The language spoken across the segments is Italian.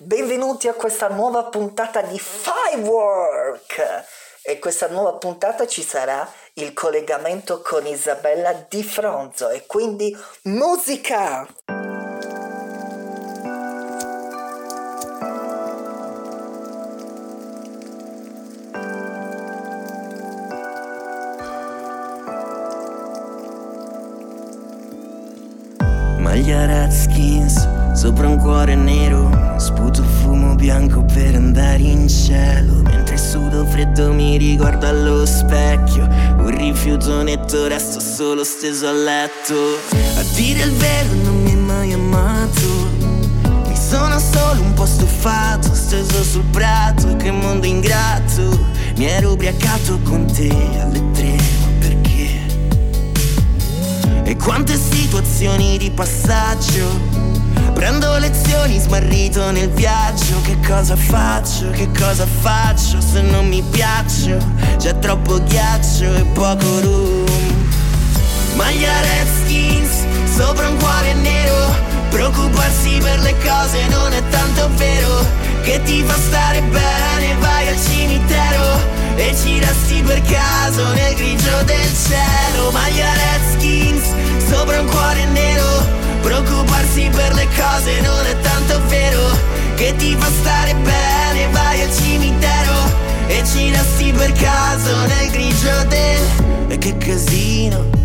Benvenuti a questa nuova puntata di Firework e questa nuova puntata ci sarà il collegamento con Isabella Di Fronzo e quindi musica! Maglia Redskins sopra un cuore nero Sputo fumo bianco per andare in cielo. Mentre sudo freddo mi riguardo allo specchio. Un rifiuto netto resto solo steso a letto. A dire il vero non mi hai mai amato. Mi sono solo un po' stufato Steso sul prato che mondo ingrato. Mi ero ubriacato con te alle tre e quante situazioni di passaggio Prendo lezioni smarrito nel viaggio. Che cosa faccio, che cosa faccio se non mi piaccio? C'è troppo ghiaccio e poco room Maglia Redskins sopra un cuore nero. Preoccuparsi per le cose non è tanto vero. Che ti fa stare bene, vai al cimitero. E ci resti per caso nel grigio del cielo. Maglia Redskins sopra un cuore nero Preoccuparsi per le cose non è tanto vero. Che ti fa stare bene, vai al cimitero E ci resti per caso nel grigio del... E che casino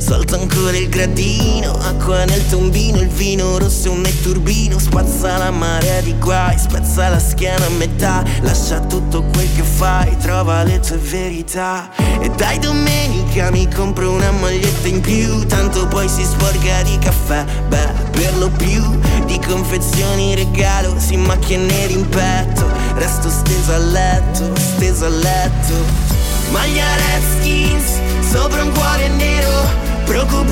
Salta ancora il gradino, acqua nel tombino, il vino rosso è un netturbino, spazza la marea di guai, spezza la schiena a metà, lascia tutto quel che fai, trova le tue verità. E dai domenica mi compro una maglietta in più, tanto poi si sporca di caffè, beh, per lo più, di confezioni regalo, si macchie neri in petto, resto steso a letto, steso a letto. Maglia Redskins, sopra un nero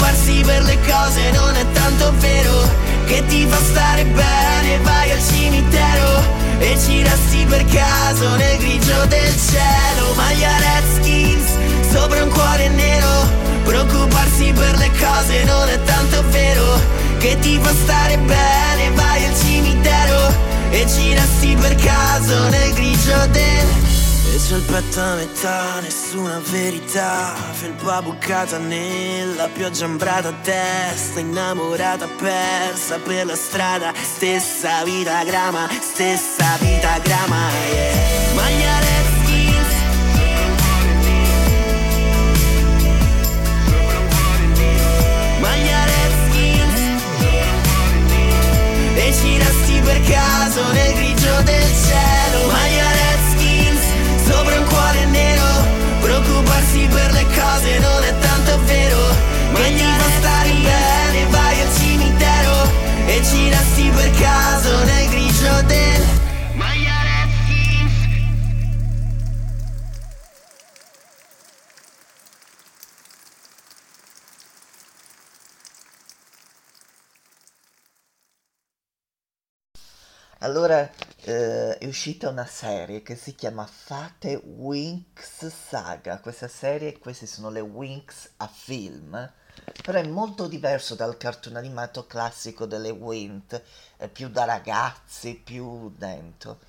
Preoccuparsi per le cose non è tanto vero Che ti fa stare bene, vai al cimitero E ci resti per caso nel grigio del cielo. Maglia Redskins sopra un cuore nero Preoccuparsi per le cose non è tanto vero Che ti fa stare bene, vai al cimitero E ci resti per caso nel grigio del e c'è il petto a metà, nessuna verità. Felpa bucata nella pioggia ambrata a testa Innamorata persa per la strada. Stessa vita grama, stessa vita grama yeah. Maglia E ci per caso nel grigio del cielo. Maglia sopra un cuore nero Preoccuparsi per le cose non è tanto vero. Ma gli fa stare bene, vai al cimitero E ci resti per caso nel grigio del Allora eh, è uscita una serie che si chiama Fate Winx Saga. Questa serie, queste sono le Winx a film, però è molto diverso dal cartone animato classico delle Wint, è più da ragazzi, più dentro.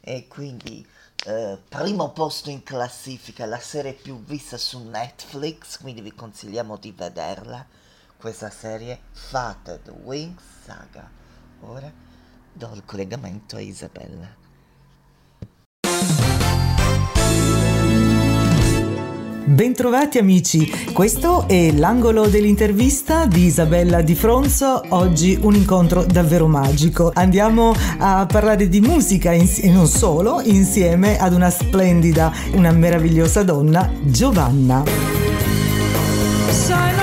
E quindi eh, primo posto in classifica, la serie più vista su Netflix, quindi vi consigliamo di vederla. Questa serie Fate Winx Saga. Ora do il collegamento a Isabella. Bentrovati amici, questo è l'angolo dell'intervista di Isabella Di Fronzo, oggi un incontro davvero magico. Andiamo a parlare di musica e non solo, insieme ad una splendida, una meravigliosa donna, Giovanna. Sai,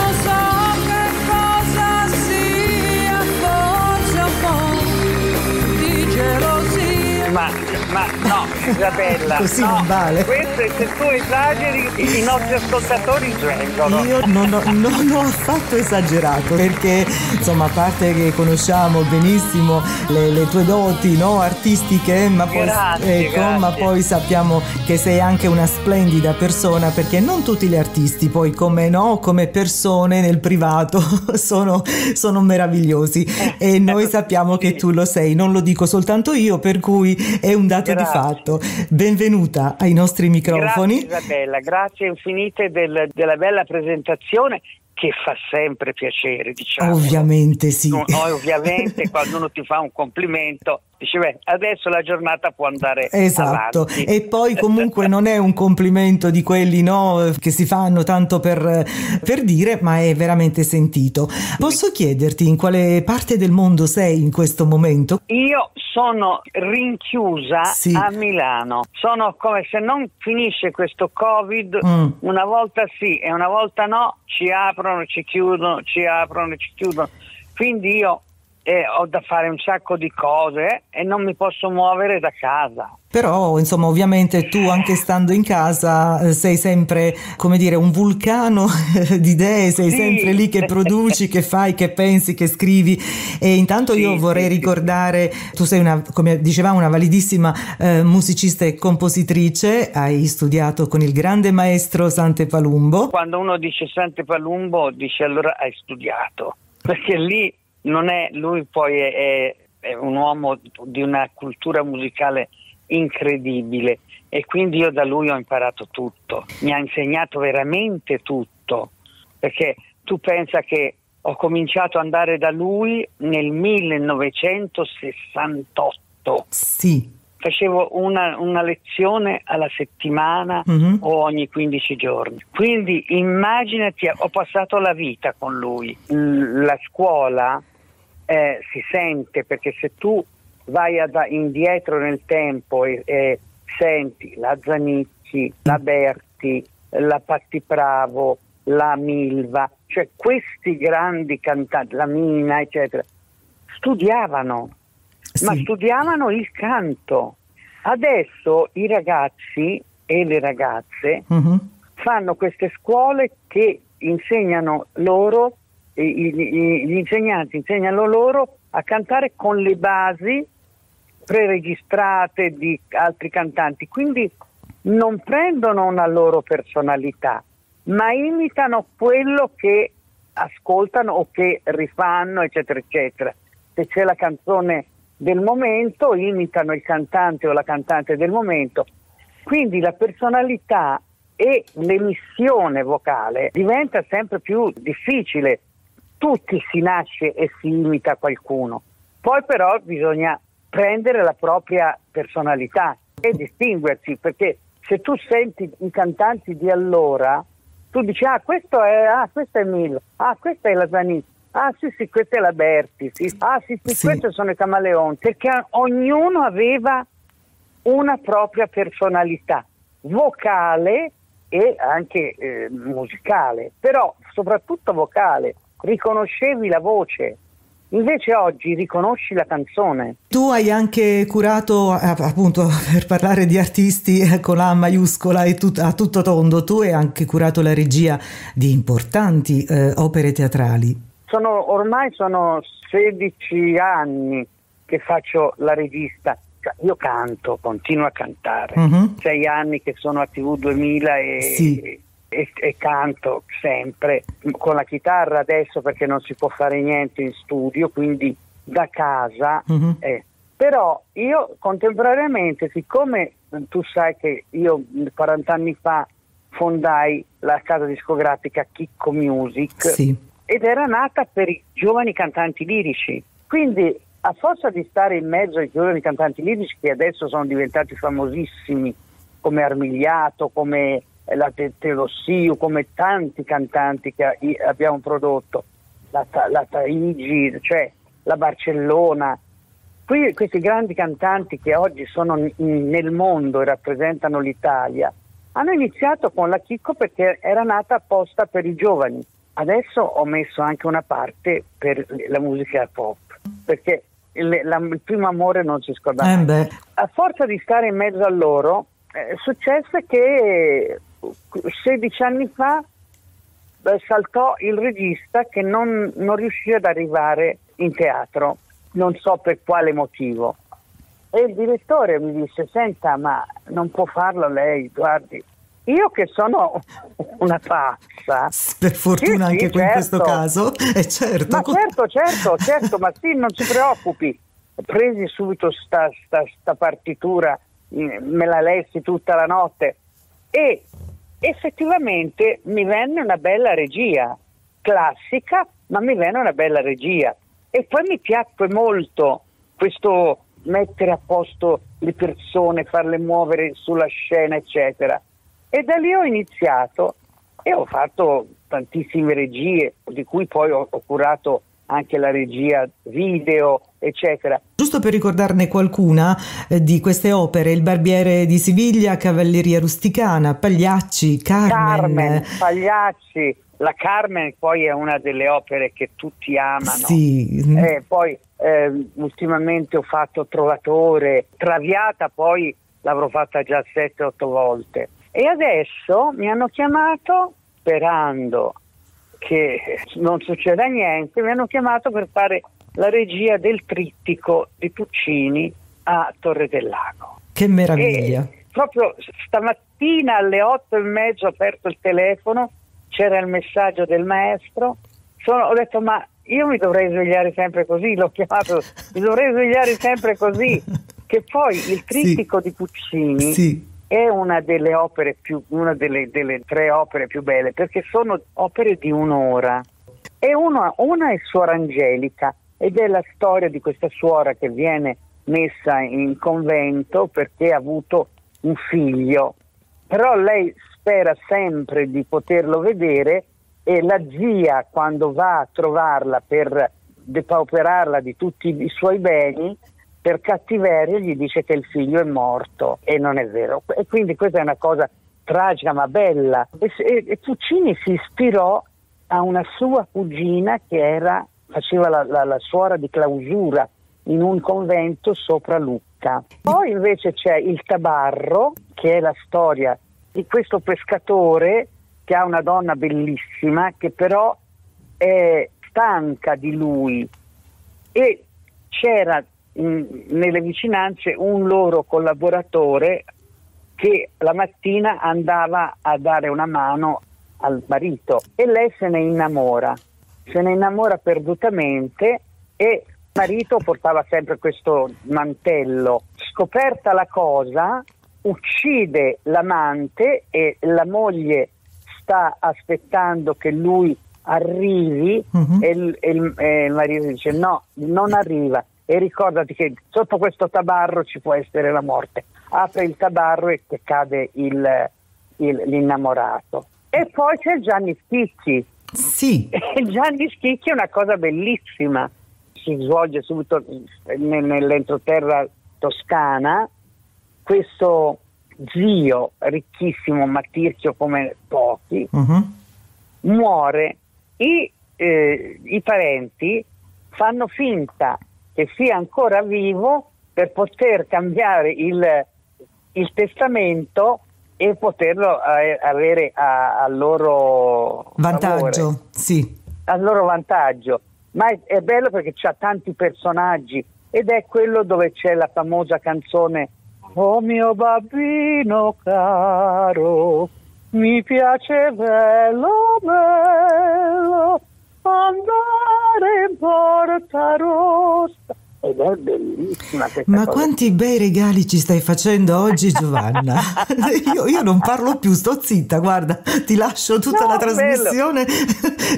ma no, Isabella. Così no, non vale. Questo è se tu esageri, i nostri ascoltatori svengono. Io non ho, non ho affatto esagerato perché insomma a parte che conosciamo benissimo le, le tue doti no, artistiche ma poi, Grazie, ecco, ma grazie. poi sappiamo che sei anche una splendida persona perché non tutti gli artisti poi come no come persone nel privato sono, sono meravigliosi e noi sappiamo che tu lo sei non lo dico soltanto io per cui è un dato di Grazie. fatto benvenuta ai nostri microfoni Grazie Isabella, grazie infinite del- della bella presentazione che fa sempre piacere, diciamo. ovviamente sì no, ovviamente quando uno ti fa un complimento dice beh adesso la giornata può andare Esatto, avanti. e poi comunque non è un complimento di quelli no, che si fanno tanto per, per dire, ma è veramente sentito. Posso chiederti in quale parte del mondo sei in questo momento? Io sono rinchiusa Sì. a Milano, sono come se non finisce questo Covid, Mm. una volta sì e una volta no, ci aprono, ci chiudono, ci aprono, ci chiudono. Quindi io eh, ho da fare un sacco di cose e non mi posso muovere da casa. Però, insomma, ovviamente tu anche stando in casa eh, sei sempre, come dire, un vulcano di idee, sei Sì. sempre lì che produci, che fai, che pensi, che scrivi. E intanto Sì, io vorrei sì, sì. ricordare, tu sei una, come dicevamo, una validissima eh, musicista e compositrice, hai studiato con il grande maestro Sante Palumbo. Quando uno dice Sante Palumbo dice allora hai studiato, perché lì non è, lui poi è, è- un uomo di una cultura musicale incredibile e quindi io da lui ho imparato tutto, mi ha insegnato veramente tutto, perché tu pensa che ho cominciato ad andare da lui nel 1968 Sì. Facevo una, una lezione alla settimana Mhm. o ogni 15 giorni. Quindi immaginati, ho passato la vita con lui. La scuola eh, si sente perché se tu vai ad- indietro nel tempo e, e senti la Zanicchi, la Berti, la Patti Bravo, la Milva, cioè questi grandi cantanti, la Mina, eccetera, studiavano ma Sì. studiavano il canto. Adesso i ragazzi e le ragazze Mhm. fanno queste scuole che insegnano loro, gli insegnanti insegnano loro a cantare con le basi preregistrate di altri cantanti, quindi non prendono una loro personalità, ma imitano quello che ascoltano o che rifanno, eccetera, eccetera. Se c'è la canzone del momento, imitano il cantante o la cantante del momento. Quindi la personalità e l'emissione vocale diventa sempre più difficile. Tutti si nasce e si imita qualcuno. Poi però bisogna prendere la propria personalità e distinguersi, perché se tu senti i cantanti di allora, tu dici ah questo è, ah, questo è Milo, ah questa è la Zanicchi, ah sì sì questa è la Berti, sì, ah sì sì, Sì. questi sono i Camaleonti, perché ognuno aveva una propria personalità vocale e anche eh, musicale, però soprattutto vocale, riconoscevi la voce. Invece oggi riconosci la canzone. Tu hai anche curato, appunto, per parlare di artisti eh, con la maiuscola e tut- a tutto tondo, tu hai anche curato la regia di importanti eh, opere teatrali. Sono, ormai sono 16 anni che faccio la regista. Cioè, io canto, continuo a cantare. Mhm. Sei anni che sono a TV 2000 e, Sì. e- e canto sempre con la chitarra adesso perché non si può fare niente in studio, quindi da casa. Mhm. eh. Però io contemporaneamente, siccome tu sai che io 40 anni fa fondai la casa discografica Chicco Music, Sì. Ed era nata per i giovani cantanti lirici. Quindi, a forza di stare in mezzo ai giovani cantanti lirici, che adesso sono diventati famosissimi, come Armigliato, come eh, la Te- Telossiu, come tanti cantanti che abbiamo prodotto, la, la Taigi, cioè la Barcellona, Qui, questi grandi cantanti che oggi sono nel mondo e rappresentano l'Italia, hanno iniziato con la Chicco perché era nata apposta per i giovani. Adesso ho messo anche una parte per la musica pop, perché il, la, il primo amore non si scorda Eh mai. beh, A forza di stare in mezzo a loro, eh, successe che 16 anni fa eh, saltò il regista che non, non riuscì ad arrivare in teatro, non so per quale motivo. E il direttore mi disse, senta, ma non può farlo lei, guardi. Io che sono una pazza, per fortuna Sì, sì, anche qui in questo certo. caso, è certo. ma certo, certo, certo, ma sì, non si preoccupi. Presi subito sta, sta- sta partitura, eh, me la lessi tutta la notte e effettivamente mi venne una bella regia, classica, ma mi venne una bella regia. E poi mi piacque molto questo mettere a posto le persone, farle muovere sulla scena, eccetera. E da lì ho iniziato e ho fatto tantissime regie, di cui poi ho, ho curato anche la regia video, eccetera. Giusto per ricordarne qualcuna eh, di queste opere, Il Barbiere di Siviglia, Cavalleria Rusticana, Pagliacci, Carmen. Carmen, Pagliacci, la Carmen poi è una delle opere che tutti amano. Sì, Eh, poi eh, ultimamente ho fatto Trovatore, Traviata poi l'avrò fatta già 7-8 volte. E adesso mi hanno chiamato, sperando che non succeda niente, mi hanno chiamato per fare la regia del trittico di Puccini a Torre del Lago. che meraviglia. E proprio stamattina alle otto e mezza ho aperto il telefono, c'era il messaggio del maestro, sono- ho detto ma io mi dovrei svegliare sempre così, l'ho chiamato, mi dovrei svegliare sempre così, che poi il trittico di Puccini Sì. È una delle opere più, una delle, delle tre opere più belle, perché sono opere di un'ora. E una, una è Suora Angelica ed è la storia di questa suora che viene messa in convento perché ha avuto un figlio, però lei spera sempre di poterlo vedere e la zia quando va a trovarla per depauperarla di tutti i suoi beni, per cattiveria gli dice che il figlio è morto e non è vero. E quindi questa è una cosa tragica ma bella. E, e- Puccini si ispirò a una sua cugina che era, faceva la, la- la suora di clausura in un convento sopra Lucca. Poi invece c'è il Tabarro, che è la storia di questo pescatore che ha una donna bellissima che però è stanca di lui e c'era nelle vicinanze un loro collaboratore che la mattina andava a dare una mano al marito e lei se ne innamora, se ne innamora perdutamente e il marito portava sempre questo mantello. Scoperta la cosa, uccide l'amante e la moglie sta aspettando che lui arrivi Mhm. e, il, e il- e il marito dice no, non arriva e ricordati che sotto questo tabarro ci può essere la morte. Apre il tabarro e cade il- il- l'innamorato. E poi c'è Gianni Schicchi. Sì, E Gianni Schicchi è una cosa bellissima. Si svolge subito ne- nell'entroterra toscana. Questo zio ricchissimo, ma tirchio come pochi, mhm. muore, i, eh, i parenti fanno finta che sia ancora vivo per poter cambiare il, il testamento e poterlo eh, avere a, a loro vantaggio, favore, sì. a loro vantaggio. Ma è, è bello perché c'ha tanti personaggi ed è quello dove c'è la famosa canzone Oh mio bambino caro, mi piace bello bello andare in porta rossa. Ed è bellissima questa Ma cosa. quanti bei regali ci stai facendo oggi, Giovanna? io, io non parlo più, sto zitta, guarda, ti lascio tutta No, la trasmissione.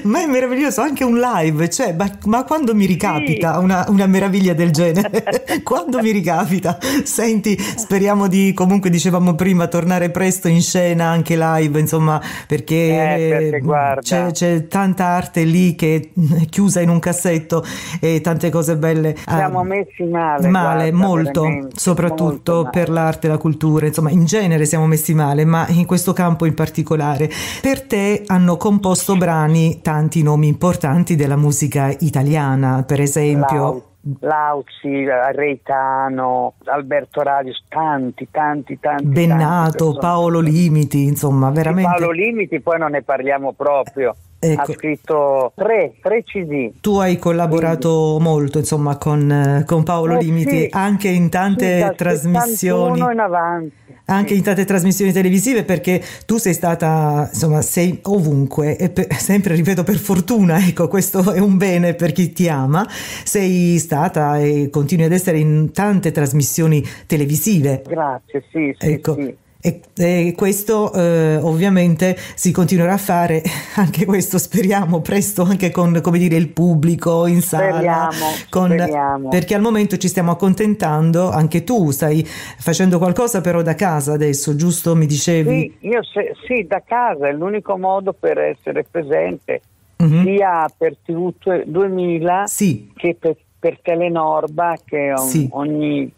ma è meraviglioso, anche un live, cioè, ma, ma quando mi ricapita una, una meraviglia del genere? quando mi ricapita? Senti, speriamo di, comunque dicevamo prima, tornare presto in scena, anche live, insomma, perché, Eh, perché guarda. c'è, c'è tanta arte lì che è chiusa in un cassetto e tante cose belle. Ah, Siamo messi male. Male, guarda, molto, soprattutto molto per male. l'arte e la cultura, insomma in genere siamo messi male, ma in questo campo in particolare. Per te hanno composto brani tanti nomi importanti della musica italiana, per esempio Lauzi, Reitano, Alberto Radius, tanti, tanti, tanti. Bennato, Paolo Limiti, insomma, veramente. Paolo Limiti, poi non ne parliamo proprio. Ecco. Ha scritto tre, tre, CD. Tu hai collaborato Quindi. molto insomma con, con Paolo eh, Limiti sì, anche in tante sì, trasmissioni. In avanti, anche sì. in tante trasmissioni televisive perché tu sei stata insomma sei ovunque e per, sempre ripeto per fortuna ecco questo è un bene per chi ti ama sei stata e continui ad essere in tante trasmissioni televisive grazie sì, sì ecco. sì. E, e questo eh, ovviamente si continuerà a fare, anche questo speriamo presto anche con come dire, il pubblico in sala, speriamo, con, speriamo. perché al momento ci stiamo accontentando, anche tu stai facendo qualcosa però da casa adesso, giusto? Mi dicevi? Sì, io se, sì da casa è l'unico modo per essere presente mm-hmm. sia per TV 2000 sì. che per, per Telenorba che on, sì. ogni,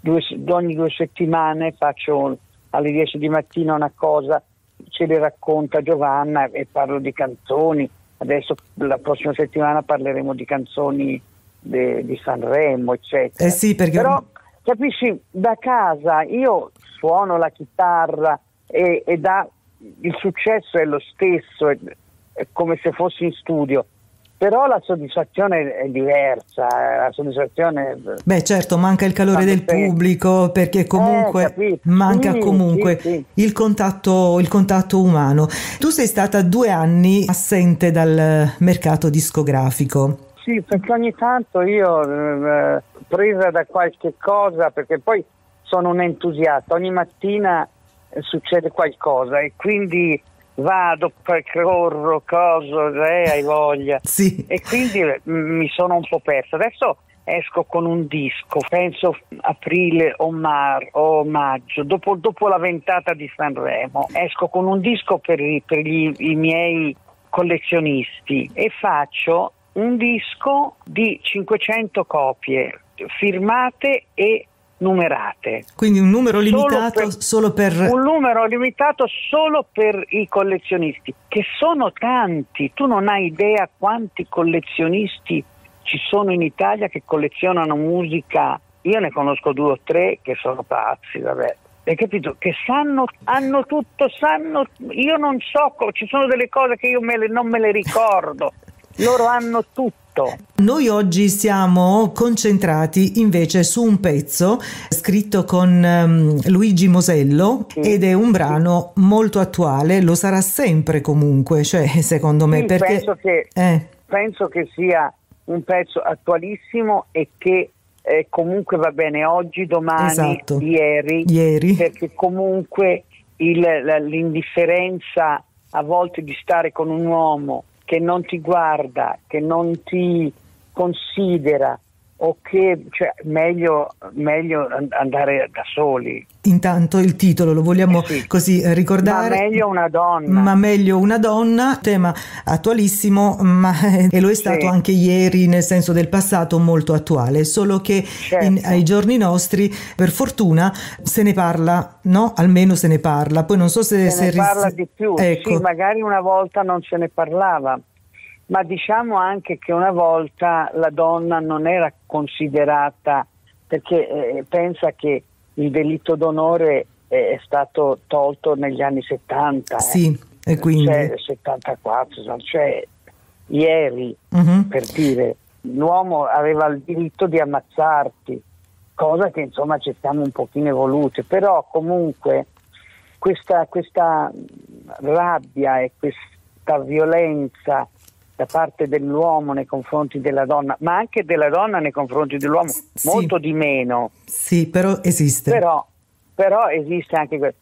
due, ogni due settimane faccio alle 10 di mattina una cosa, ce le racconta Giovanna e parlo di canzoni. Adesso la prossima settimana parleremo di canzoni de, di Sanremo, eccetera. Eh sì, perché... Però capisci, da casa io suono la chitarra e, e da, il successo è lo stesso, è, è come se fossi in studio però la soddisfazione è diversa, eh, la soddisfazione... Beh certo, manca il calore del sei... pubblico perché comunque eh, manca sì, comunque sì, sì. Il, contatto, il contatto umano. Tu sei stata due anni assente dal mercato discografico. Sì, perché ogni tanto io, eh, presa da qualche cosa, perché poi sono un entusiasta, ogni mattina eh, succede qualcosa e quindi vado, corro, coso, eh, hai voglia. Sì. E quindi mm, mi sono un po' persa. Adesso esco con un disco, penso aprile o, mar, o maggio, dopo, dopo, la ventata di Sanremo, esco con un disco per, per gli, i miei collezionisti e faccio un disco di 500 copie firmate e numerate. Quindi un numero limitato solo per, solo per, Un numero limitato solo per i collezionisti, che sono tanti. Tu non hai idea quanti collezionisti ci sono in Italia che collezionano musica. Io ne conosco due o tre che sono pazzi, vabbè. Hai capito? Che sanno, hanno tutto, sanno. Io non so, ci sono delle cose che io me le, non me le ricordo. Loro hanno tutto. Noi oggi siamo concentrati invece su un pezzo scritto con um, Luigi Mosello sì. ed è un brano molto attuale, lo sarà sempre comunque, cioè secondo me sì, perché... Penso che, eh. penso che sia un pezzo attualissimo e che eh, comunque va bene oggi, domani, esatto. ieri, ieri, perché comunque il, l'indifferenza a volte di stare con un uomo che non ti guarda, che non ti considera o che cioè, meglio, meglio andare da soli. Intanto il titolo lo vogliamo eh sì. così ricordare. Ma meglio una donna. Ma meglio una donna, tema attualissimo, ma e lo è stato sì. anche ieri nel senso del passato molto attuale, solo che certo. in, ai giorni nostri per fortuna se ne parla, no? Almeno se ne parla. Poi non so se... Se, se ne parla di più, ecco. sì, magari una volta non se ne parlava ma diciamo anche che una volta la donna non era considerata, perché eh, pensa che il delitto d'onore è stato tolto negli anni 70. Eh. Sì, eh. e quindi... Cioè, 74, cioè ieri, uh-huh. per dire, l'uomo aveva il diritto di ammazzarti, cosa che insomma ci stiamo un pochino evolute, però comunque questa, questa rabbia e questa violenza da parte dell'uomo nei confronti della donna, ma anche della donna nei confronti dell'uomo, sì. molto di meno. Sì, però esiste. Però, però esiste anche questo.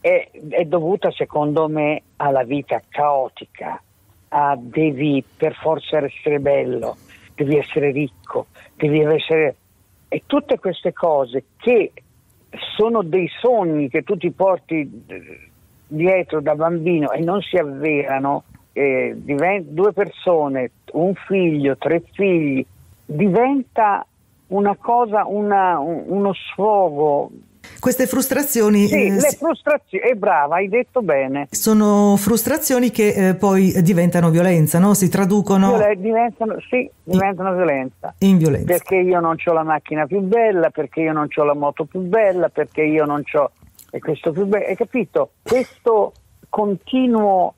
È, è, dovuta secondo me alla vita caotica, a devi per forza essere bello, devi essere ricco, devi essere... E tutte queste cose che sono dei sogni che tu ti porti dietro da bambino e non si avverano, eh, divent- due persone, un figlio, tre figli, diventa una cosa, una, un, uno sfogo Queste frustrazioni... Sì, eh, le frustrazioni, è brava, hai detto bene. sono frustrazioni che eh, poi diventano violenza, no? Si traducono Viole- diventano, sì, diventano violenza. in violenza. Perché io non ho la macchina più bella, perché io non ho la moto più bella, perché io non ho questo più bello. Hai capito? Questo continuo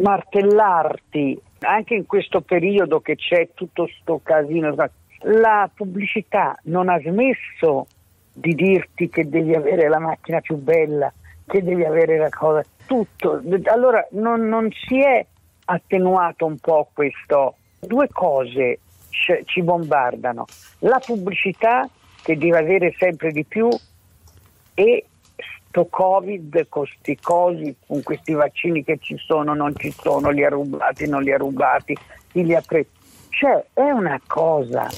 martellarti, anche in questo periodo che c'è tutto sto casino, la pubblicità non ha smesso di dirti che devi avere la macchina più bella, che devi avere la cosa, tutto. Allora non, non si è attenuato un po' questo. Due cose ci- ci bombardano. La pubblicità che deve avere sempre di più e sto Covid con sti cosi, con questi vaccini che ci sono, non ci sono, li ha rubati, non li ha rubati, chi li ha presi. Cioè, è una cosa,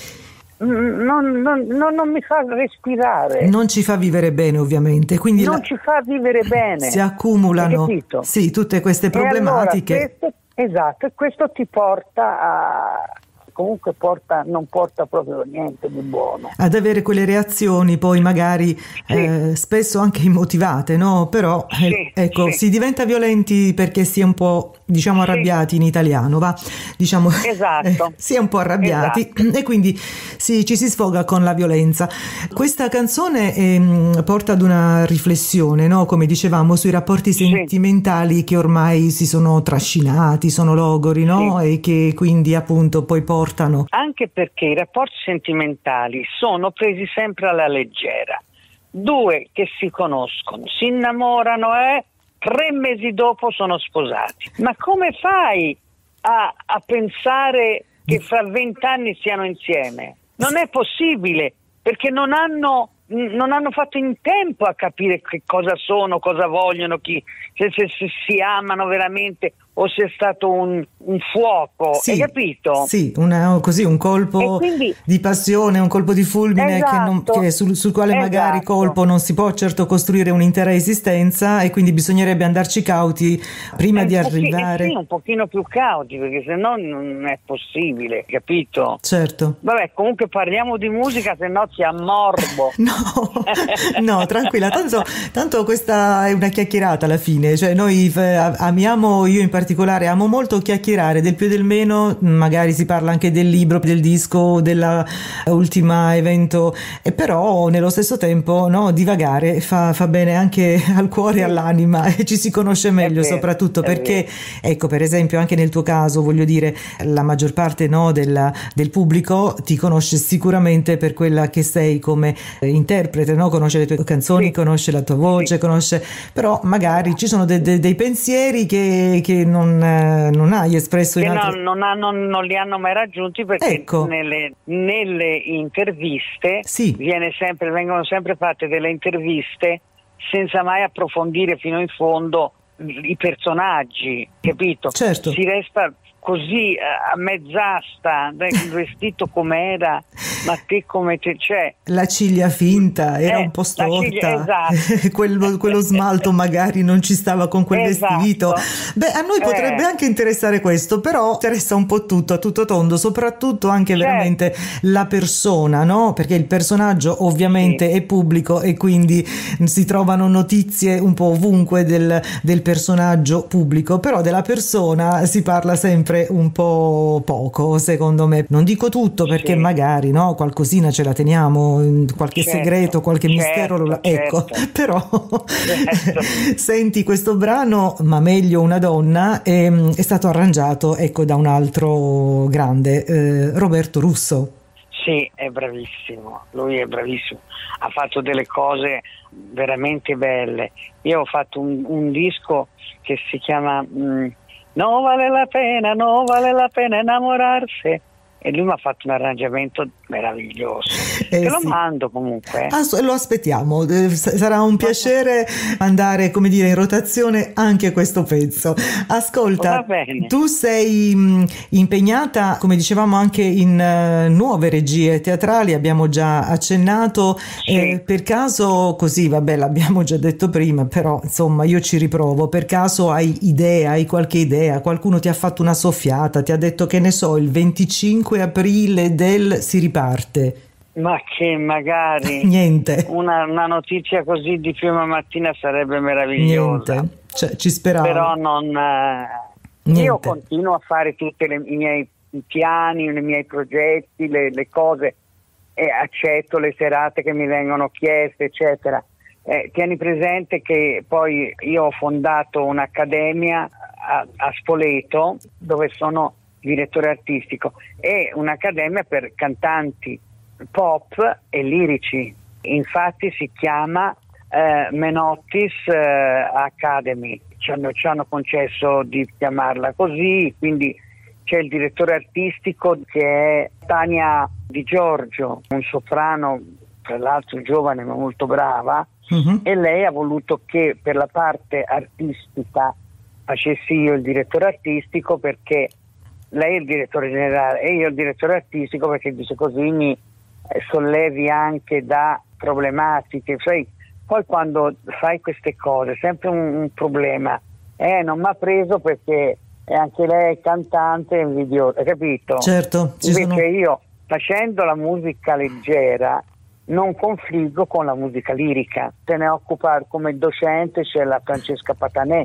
mm, non, non- non- non mi fa respirare, non, Non ci fa vivere bene ovviamente, quindi la- ci fa vivere bene. si accumulano sì, tutte queste problematiche. allora questo- esatto, e questo ti porta a... comunque porta, non porta proprio niente di buono. ad avere quelle reazioni poi magari eh, spesso anche immotivate, no? Però eh, Sì, ecco, sì. si diventa violenti perché si è un po' diciamo Sì. arrabbiati in italiano, va? Diciamo Esatto. eh, si è un po' arrabbiati e quindi si- ci si sfoga con la violenza. Questa canzone ehm, porta ad una riflessione, no? Come dicevamo, sui rapporti Sì. sentimentali che ormai si sono trascinati, sono logori, no? E che quindi appunto poi portano Anche perché i rapporti sentimentali sono presi sempre alla leggera. Due che si conoscono, si innamorano e tre mesi dopo sono sposati. Ma come fai a, a pensare che fra vent'anni siano insieme? Non è possibile perché non hanno, non hanno fatto in tempo a capire che cosa sono, cosa vogliono, chi, se, se- se si amano veramente o è stato un, un fuoco. Sì, Hai capito? Sì, una- così un colpo quindi- di passione, un colpo di fulmine che non- Esatto, che sul, sul quale magari esatto. colpo non si può certo costruire un'intera esistenza e quindi bisognerebbe andarci cauti prima Eh, di pochi- arrivare. eh sì, un pochino più cauti perché se no non è possibile, capito? Certo. Vabbè, comunque parliamo di musica, se no ti ammorbo. No, no, tranquilla, tanto, tanto questa è una chiacchierata alla fine, cioè noi eh, amiamo, io in particolare amo molto chiacchierare del più e del meno, magari si parla anche del libro, del disco, dell'ultima evento, e però nello stesso tempo no, divagare fa, fa bene anche al cuore e all'anima e ci si conosce meglio vero, soprattutto perché ecco per esempio anche nel tuo caso voglio dire la maggior parte no, del, del pubblico ti conosce sicuramente per quella che sei come eh, interprete, no? conosce le tue canzoni, Sì. conosce la tua voce, Sì. conosce però magari ci sono de- de- dei pensieri che, che non, eh, non hai espresso in no, altri... non, hanno- non li hanno mai raggiunti perché Ecco. nelle, nelle interviste Sì. viene sempre- vengono sempre fatte delle interviste senza mai approfondire fino in fondo i personaggi, capito? Certo. Si resta così eh, a mezz'asta, vestito com'era, ma te come c'è. La ciglia finta era Eh, un po' storta, ciglia- esatto. quello, quello smalto magari non ci stava con quel Esatto. vestito. Beh, a noi Eh. potrebbe anche interessare questo, però interessa un po' tutto, a tutto tondo, soprattutto anche Certo. veramente la persona, no? Perché il personaggio ovviamente Sì. è pubblico e quindi si trovano notizie un po' ovunque del, del personaggio pubblico, però della persona si parla sempre un po' poco, secondo me. Non dico tutto perché Sì. magari no, qualcosina ce la teniamo, qualche Certo, segreto, qualche certo, mistero, lo- ecco, certo. però Certo. senti questo brano, ma meglio una donna, ehm, è stato arrangiato ecco, da un altro grande, eh, Roberto Russo. Sì, è bravissimo, lui è bravissimo, ha fatto delle cose veramente belle. Io ho fatto un, un disco che si chiama mm, Non vale la pena, non vale la pena innamorarsi e lui mi ha fatto un arrangiamento meraviglioso. Eh, Te lo sì. mando comunque. Ah, so- lo aspettiamo, eh, sarà un piacere andare, come dire, in rotazione anche questo pezzo. Ascolta, tu sei mh, impegnata, come dicevamo, anche in eh, nuove regie teatrali, abbiamo già accennato. Sì. Eh, per caso, così, vabbè, l'abbiamo già detto prima, però insomma io ci riprovo. Per caso hai idea, hai qualche idea? Qualcuno ti ha fatto una soffiata, ti ha detto che ne so, il 25 aprile del si riparte. Ma che magari Niente. Una, una, notizia così di prima mattina sarebbe meravigliosa. Niente, cioè, ci speravo. Però non... Eh, io continuo a fare tutti i miei piani, i miei progetti, le, le, cose e accetto le serate che mi vengono chieste, eccetera. Eh, tieni presente che poi io ho fondato un'accademia a, a Spoleto dove sono direttore artistico e un'accademia per cantanti pop e lirici. Infatti si chiama eh, Menottis eh, Academy. Ci hanno, ci hanno concesso di chiamarla così, quindi c'è il direttore artistico che è Tania Di Giorgio, un soprano, tra l'altro giovane ma molto brava, uh-huh. e lei ha voluto che per la parte artistica facessi io il direttore artistico perché lei è il direttore generale e io il direttore artistico perché dice così mi eh, sollevi anche da problematiche. Sai, poi quando fai queste cose è sempre un, un problema. Eh, non mi ha preso perché è anche lei cantante e invidiosa, capito? Certo. Invece sono... io facendo la musica leggera non confliggo con la musica lirica. Se ne occupa come docente c'è la Francesca Patanè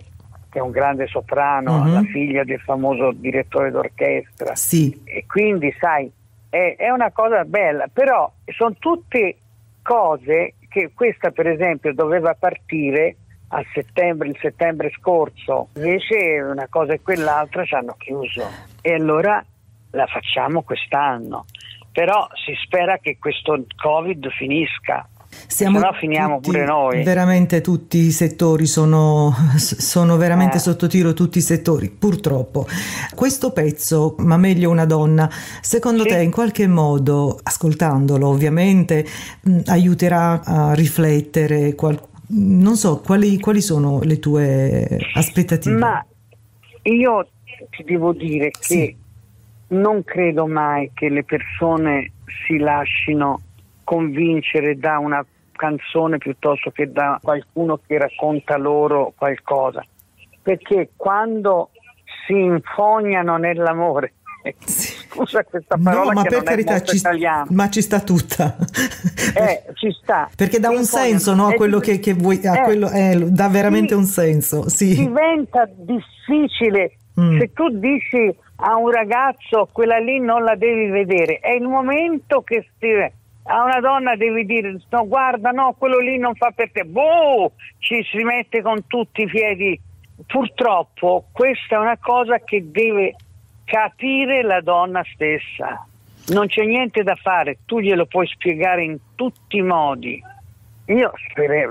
che è un grande soprano, uh-huh. la figlia del famoso direttore d'orchestra. Sì. E quindi, sai, è, è una cosa bella, però sono tutte cose che questa, per esempio, doveva partire a settembre, il settembre scorso, invece una cosa e quell'altra ci hanno chiuso. E allora la facciamo quest'anno. Però si spera che questo Covid finisca siamo no finiamo tutti, pure noi. Veramente tutti i settori sono, sono veramente eh. sotto tiro, tutti i settori, purtroppo. Questo pezzo, ma meglio una donna, secondo sì. te in qualche modo, ascoltandolo ovviamente, mh, aiuterà a riflettere, qual- non so, quali, quali sono le tue aspettative? Ma io ti devo dire che sì. non credo mai che le persone si lasciano convincere da una canzone piuttosto che da qualcuno che racconta loro qualcosa. Perché quando si infognano nell'amore, scusa questa parola no, ma per carità ci, ma ci sta tutta. Eh, ci sta. Perché dà si un senso no, a quello che, che vuoi a eh, quello, eh, dà veramente sì, un senso sì. diventa difficile. Mm. se tu dici a un ragazzo quella lì non la devi vedere è il momento che stia a una donna devi dire no guarda no quello lì non fa per te. Boh ci si mette con tutti i piedi. Purtroppo questa è una cosa che deve capire la donna stessa. Non c'è niente da fare tu glielo puoi spiegare in tutti i modi. Io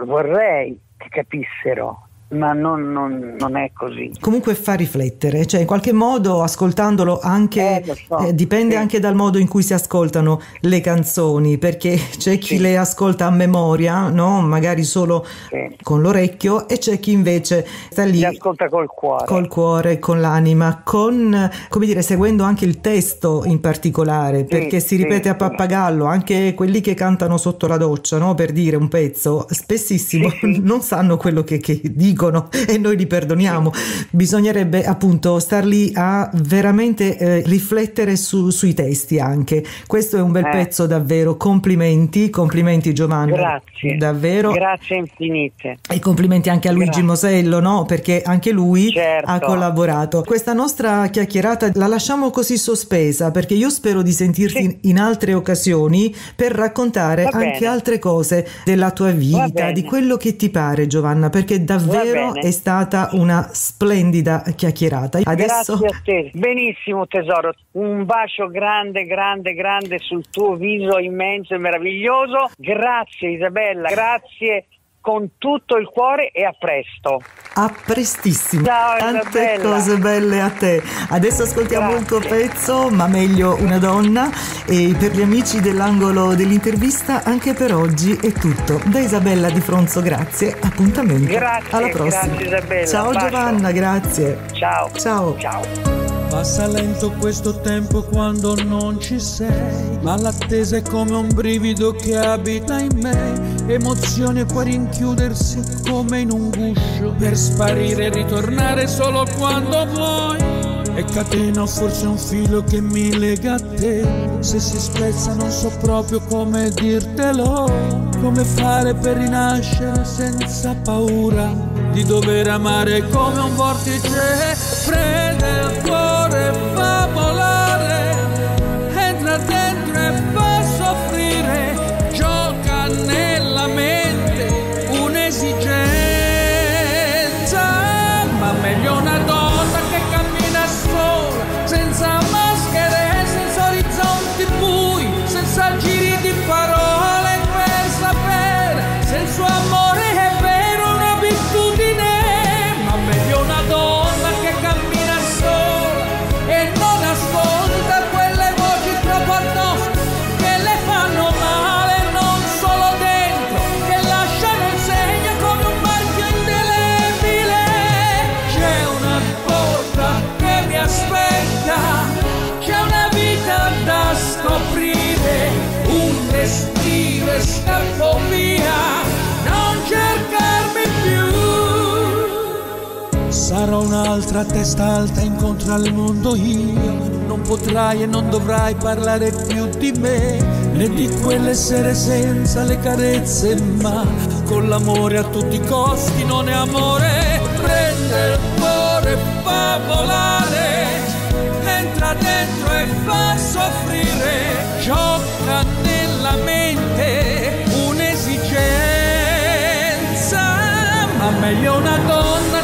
vorrei che capissero ma non, non, non, è così. Comunque fa riflettere, cioè in qualche modo ascoltandolo anche eh, so, eh, dipende sì. anche dal modo in cui si ascoltano le canzoni, perché c'è chi sì. le ascolta a memoria, no? magari solo sì. con l'orecchio, e c'è chi invece sta lì. Si ascolta col cuore. Col cuore, con l'anima, con, come dire, seguendo anche il testo in particolare, perché si ripete a pappagallo, anche quelli che cantano sotto la doccia, no? per dire un pezzo, spessissimo non sanno quello che, che dicono dicono e noi li perdoniamo. Bisognerebbe appunto star lì a veramente eh, riflettere su, sui testi anche. Questo è un bel eh. pezzo davvero. Complimenti, complimenti Giovanni. Grazie. Davvero. Grazie infinite. E complimenti anche a Luigi Grazie. Mosello, no? Perché anche lui certo. ha collaborato. Questa nostra chiacchierata la lasciamo così sospesa perché io spero di sentirti sì. in altre occasioni per raccontare anche altre cose della tua vita, di quello che ti pare Giovanna, perché davvero davvero è stata una splendida chiacchierata. Adesso... Grazie a te. Benissimo tesoro, un bacio grande, grande, grande sul tuo viso immenso e meraviglioso. Grazie Isabella, grazie con tutto il cuore e a presto. A prestissimo. Ciao, Tante cose belle a te. Adesso ascoltiamo Grazie. il tuo pezzo, ma meglio una donna. E per gli amici dell'angolo dell'intervista, anche per oggi è tutto. Da Isabella Di Fronzo, grazie. Appuntamento. Grazie. Alla prossima. Grazie Isabella. Ciao. Giovanna, grazie. Ciao. Ciao. Ciao. Passa lento questo tempo quando non ci sei, ma l'attesa è come un brivido che abita in me, emozione poi rinchiudersi come in un guscio, per sparire e ritornare solo quando vuoi. e catena forse un filo che mi lega a te. Se si spezza non so proprio come dirtelo, come fare per rinascere senza paura di dover amare come un vortice. Prende Sarò un'altra testa alta incontro al mondo io. Non potrai e non dovrai parlare più di me, né di quelle sere senza le carezze, ma con l'amore a tutti i costi non è amore. Prende il cuore e fa volare, entra dentro e fa soffrire, gioca nella mente un'esigenza, ma meglio una donna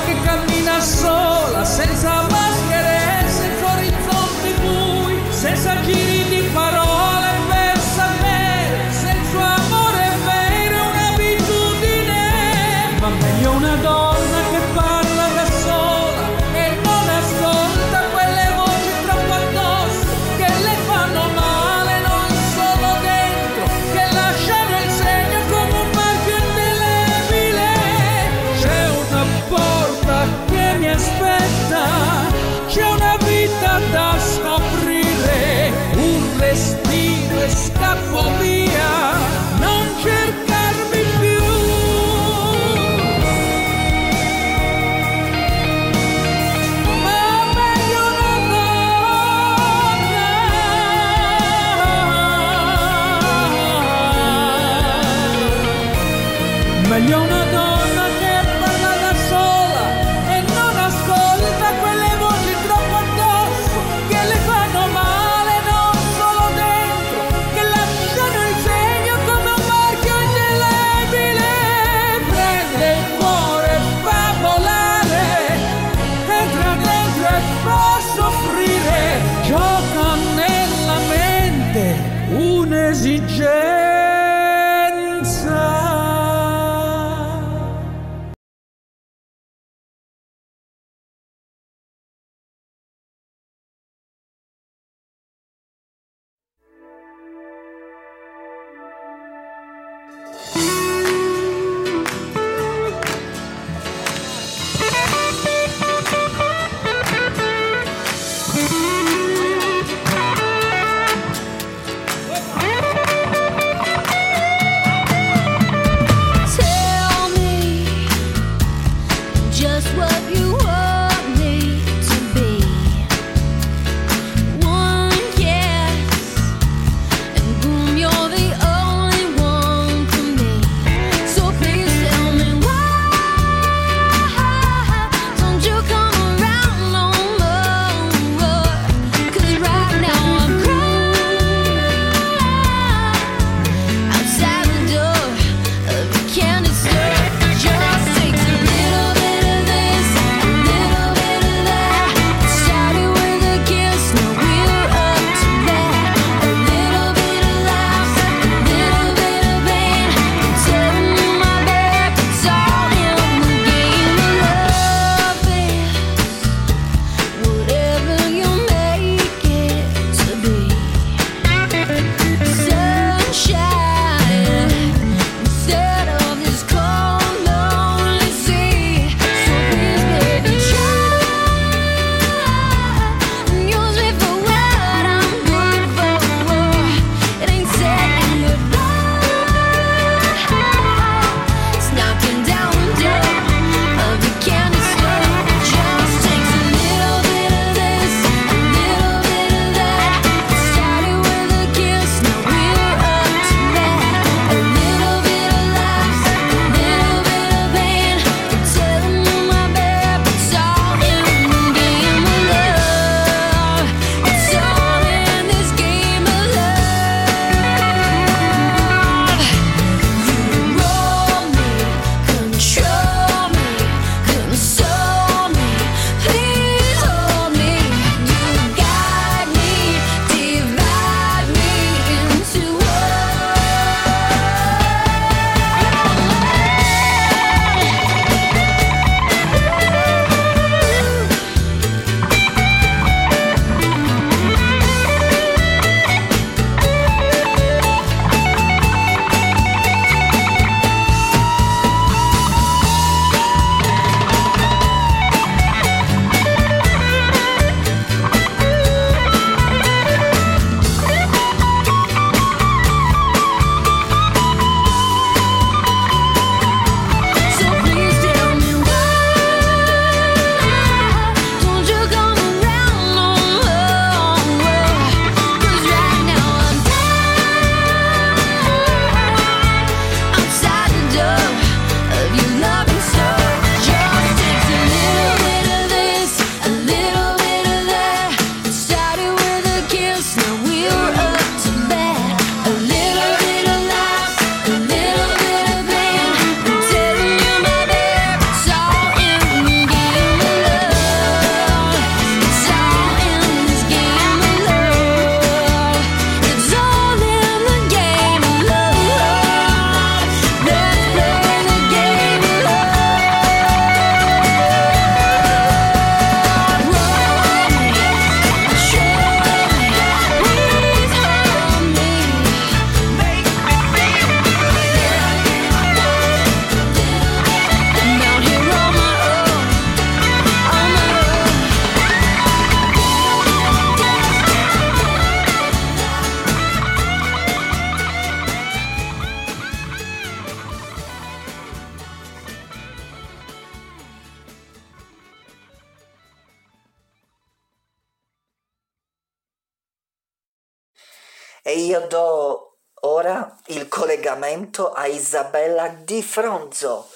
a Isabella Di Fronzo.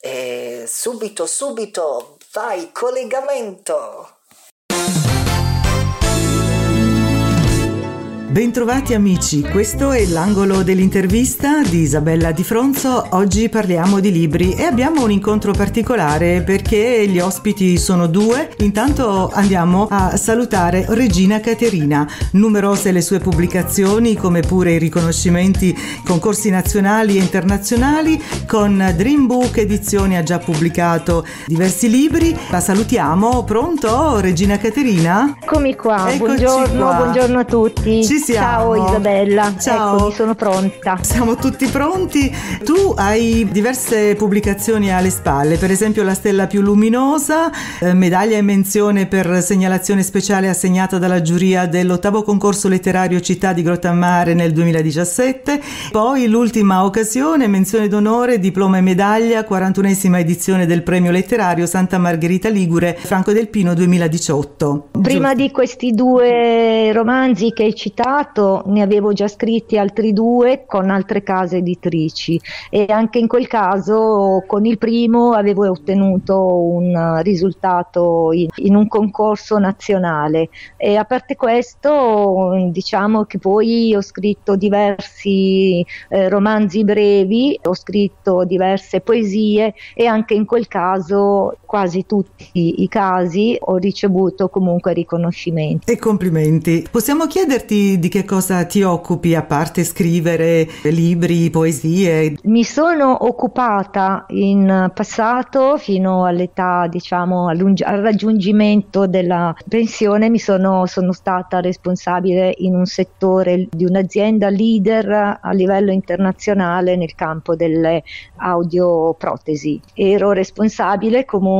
E subito, subito, vai, collegamento! Bentrovati amici, questo è l'angolo dell'intervista di Isabella Di Fronzo. Oggi parliamo di libri e abbiamo un incontro particolare perché gli ospiti sono due. Intanto andiamo a salutare Regina Caterina. Numerose le sue pubblicazioni, come pure i riconoscimenti, concorsi nazionali e internazionali. Con Dream Book Edizioni ha già pubblicato diversi libri. La salutiamo. Pronto, Regina Caterina? Eccomi qua, Eccoci buongiorno, qua. buongiorno a tutti. Ci siamo. Ciao Isabella, Ciao. Eccomi, sono pronta. Siamo tutti pronti. Tu hai diverse pubblicazioni alle spalle, per esempio La stella più luminosa, eh, medaglia e menzione per segnalazione speciale assegnata dalla giuria dell'ottavo concorso letterario Città di Grottammare nel 2017, poi l'ultima occasione, menzione d'onore, diploma e medaglia, 41esima edizione del premio letterario Santa Margherita Ligure, Franco del Pino 2018. Prima Giusto. di questi due romanzi che hai citato, passato ne avevo già scritti altri due con altre case editrici. E anche in quel caso con il primo avevo ottenuto un risultato in, in un concorso nazionale. E a parte questo diciamo che poi ho scritto diversi eh, romanzi brevi, ho scritto diverse poesie e anche in quel caso quasi tutti i casi ho ricevuto comunque riconoscimenti. E complimenti. Possiamo chiederti di che cosa ti occupi a parte scrivere libri, poesie? Mi sono occupata in passato fino all'età, diciamo, al raggiungimento della pensione, mi sono, sono stata responsabile in un settore di un'azienda leader a livello internazionale nel campo delle audioprotesi. Ero responsabile comunque,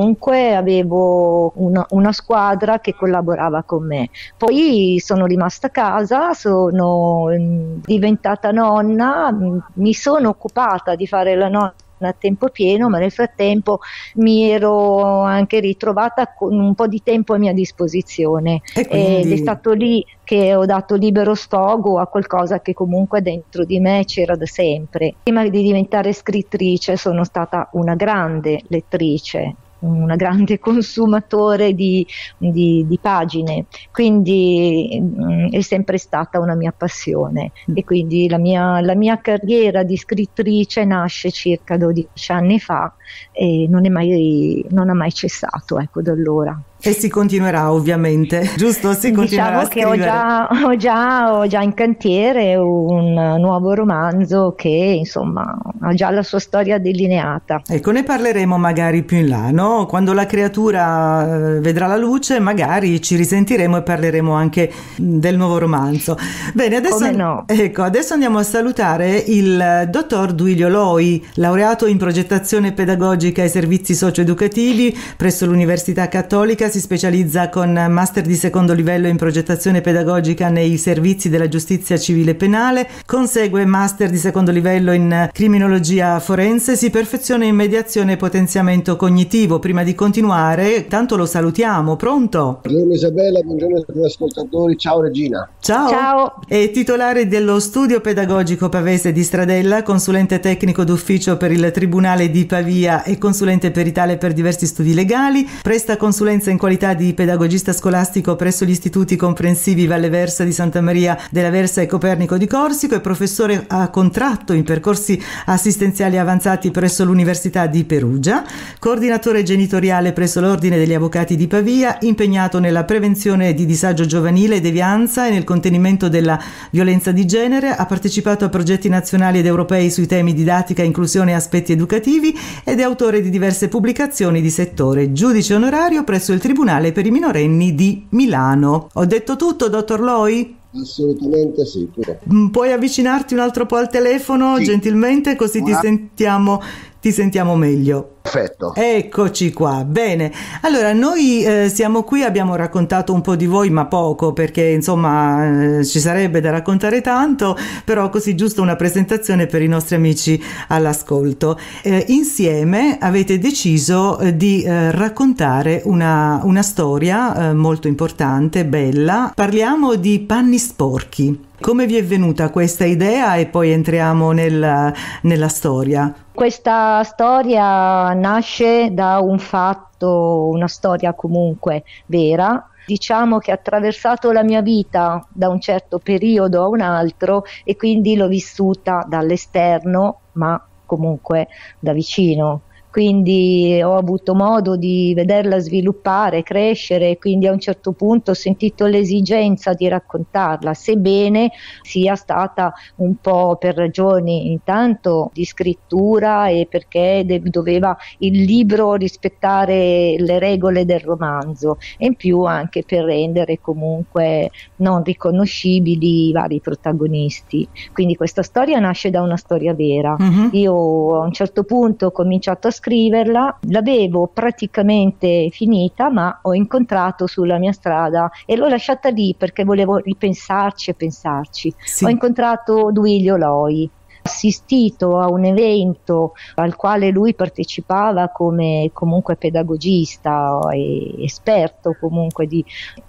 avevo una, una squadra che collaborava con me. Poi sono rimasta a casa, sono mm, diventata nonna, mm, mi sono occupata di fare la nonna a tempo pieno, ma nel frattempo mi ero anche ritrovata con un po' di tempo a mia disposizione quindi... ed è stato lì che ho dato libero sfogo a qualcosa che comunque dentro di me c'era da sempre. Prima di diventare scrittrice sono stata una grande lettrice, un grande consumatore di, di, di pagine, quindi mh, mm, è sempre stata una mia passione e quindi la mia, la mia, carriera di scrittrice nasce circa 12 anni fa e non, mai, non ha mai cessato ecco, da allora. E si continuerà ovviamente, giusto? Si continuerà diciamo che ho già, ho, già, ho già, in cantiere un nuovo romanzo che insomma ha già la sua storia delineata. Ecco, ne parleremo magari più in là, no? Quando la creatura eh, vedrà la luce magari ci risentiremo e parleremo anche del nuovo romanzo. Bene, adesso, no? ecco, adesso andiamo a salutare il dottor Duilio Loi, laureato in progettazione pedagogica e servizi socioeducativi presso l'Università Cattolica si specializza con master di secondo livello in progettazione pedagogica nei servizi della giustizia civile penale, consegue master di secondo livello in criminologia forense, si perfeziona in mediazione e potenziamento cognitivo. Prima di continuare, tanto lo salutiamo. Pronto? Buongiorno Isabella, buongiorno a tutti gli ascoltatori. Ciao Regina. Ciao. Ciao. È titolare dello studio pedagogico Pavese di Stradella, consulente tecnico d'ufficio per il Tribunale di Pavia e consulente peritale per diversi studi legali, presta consulenza in in qualità di pedagogista scolastico presso gli istituti comprensivi Valle Versa di Santa Maria della Versa e Copernico di Corsico e professore a contratto in percorsi assistenziali avanzati presso l'Università di Perugia, coordinatore genitoriale presso l'Ordine degli Avvocati di Pavia, impegnato nella prevenzione di disagio giovanile e devianza e nel contenimento della violenza di genere, ha partecipato a progetti nazionali ed europei sui temi didattica, inclusione e aspetti educativi ed è autore di diverse pubblicazioni di settore, giudice onorario presso il Tribunale per i minorenni di Milano. Ho detto tutto, dottor Loi? Assolutamente sì. Mm, puoi avvicinarti un altro po' al telefono, sì. gentilmente, così Buona. ti sentiamo, ti sentiamo meglio. Perfetto. Eccoci qua, bene. Allora, noi eh, siamo qui, abbiamo raccontato un po' di voi, ma poco, perché insomma eh, ci sarebbe da raccontare tanto, però così giusto una presentazione per i nostri amici all'ascolto. Eh, insieme avete deciso eh, di eh, raccontare una, una storia eh, molto importante, bella. Parliamo di panni sporchi. Come vi è venuta questa idea e poi entriamo nel, nella storia? Questa storia nasce da un fatto, una storia comunque vera, diciamo che ha attraversato la mia vita da un certo periodo a un altro e quindi l'ho vissuta dall'esterno, ma comunque da vicino quindi ho avuto modo di vederla sviluppare, crescere, quindi a un certo punto ho sentito l'esigenza di raccontarla, sebbene sia stata un po' per ragioni intanto di scrittura e perché de- doveva il libro rispettare le regole del romanzo e in più anche per rendere comunque non riconoscibili i vari protagonisti. Quindi questa storia nasce da una storia vera. Uh-huh. Io a un certo punto ho cominciato a scrivere scriverla, l'avevo praticamente finita, ma ho incontrato sulla mia strada e l'ho lasciata lì perché volevo ripensarci e pensarci. Sì. Ho incontrato Duilio Loi assistito a un evento al quale lui partecipava come comunque pedagogista e esperto comunque di,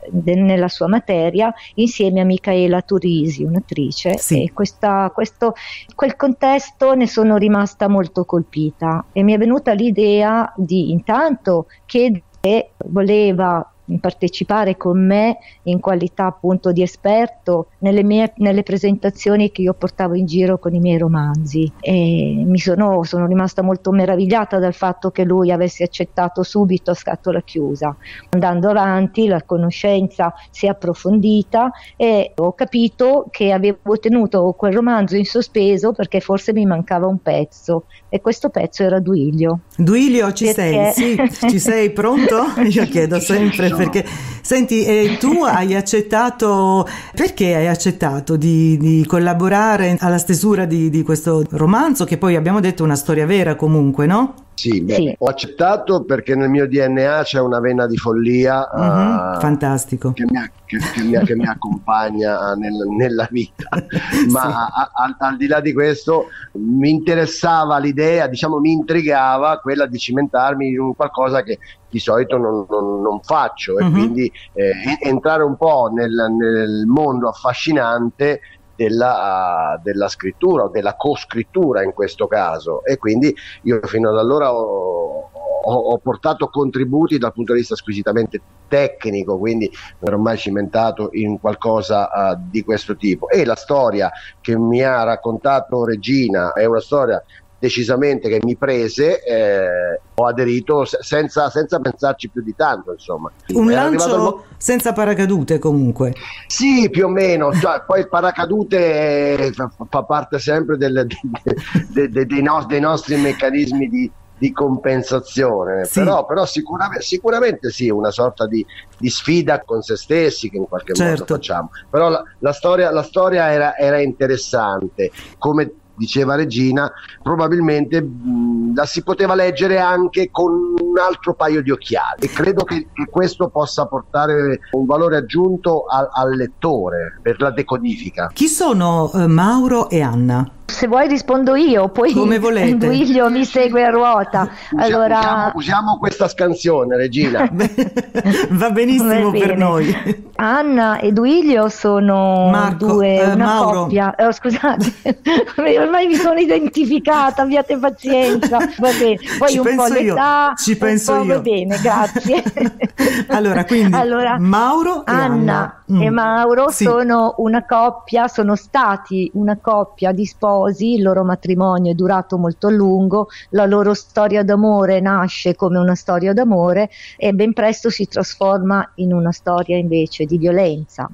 de, nella sua materia insieme a Michaela Turisi, un'attrice sì. e questa, questo, quel contesto ne sono rimasta molto colpita e mi è venuta l'idea di intanto che voleva partecipare con me in qualità appunto di esperto nelle, mie, nelle presentazioni che io portavo in giro con i miei romanzi e mi sono, sono rimasta molto meravigliata dal fatto che lui avesse accettato subito a scatola chiusa. Andando avanti la conoscenza si è approfondita e ho capito che avevo tenuto quel romanzo in sospeso perché forse mi mancava un pezzo e questo pezzo era Duilio. Duilio ci perché... sei? Sì, ci sei pronto? Io chiedo sempre perché senti, eh, tu hai accettato, perché hai accettato di, di collaborare alla stesura di, di questo romanzo che poi abbiamo detto è una storia vera comunque, no? Sì, beh, sì, ho accettato perché nel mio DNA c'è una vena di follia. Uh-huh, uh, fantastico. Che mi, che, che, mi, che mi, accompagna nel, nella vita. Ma sì. a, a, al di là di questo mi interessava l'idea, diciamo mi intrigava quella di cimentarmi in qualcosa che di solito non, non, non faccio e uh-huh. quindi eh, entrare un po' nel, nel mondo affascinante della, della, scrittura o della coscrittura in questo caso e quindi io fino ad allora ho, ho, portato contributi dal punto di vista squisitamente tecnico, quindi non ero mai cimentato in qualcosa uh, di questo tipo. E la storia che mi ha raccontato Regina è una storia decisamente che mi prese, eh, ho aderito senza, senza, pensarci più di tanto. Insomma. Un Era lancio mo- senza paracadute comunque. Sì, più o meno, cioè, poi il paracadute fa, fa parte sempre del, de, de, de, dei, no- dei, nostri meccanismi di, di compensazione, sì. però, però sicuramente, sicuramente, sì, una sorta di, di, sfida con se stessi che in qualche certo. modo facciamo. Però la, la storia, la storia era, era interessante, come diceva Regina, probabilmente mh, la si poteva leggere anche con un altro paio di occhiali e credo che, che questo possa portare un valore aggiunto al, al lettore per la decodifica. Chi sono uh, Mauro e Anna? Se vuoi rispondo io, poi Come volete. Duilio mi segue a ruota. Allora... Usiamo, usiamo questa scansione, Regina. Va benissimo per noi. Anna e Duilio sono Marco, due, eh, una Mauro. coppia. Oh, scusate, ormai mi sono identificata, abbiate pazienza. Va bene. Poi Ci un po' l'età. Ci penso io. Va bene, grazie. allora, quindi allora, Mauro e Anna. Anna mm. e Mauro sì. sono una coppia, sono stati una coppia di sposi, il loro matrimonio è durato molto a lungo, la loro storia d'amore nasce come una storia d'amore e ben presto si trasforma in una storia invece di violenza.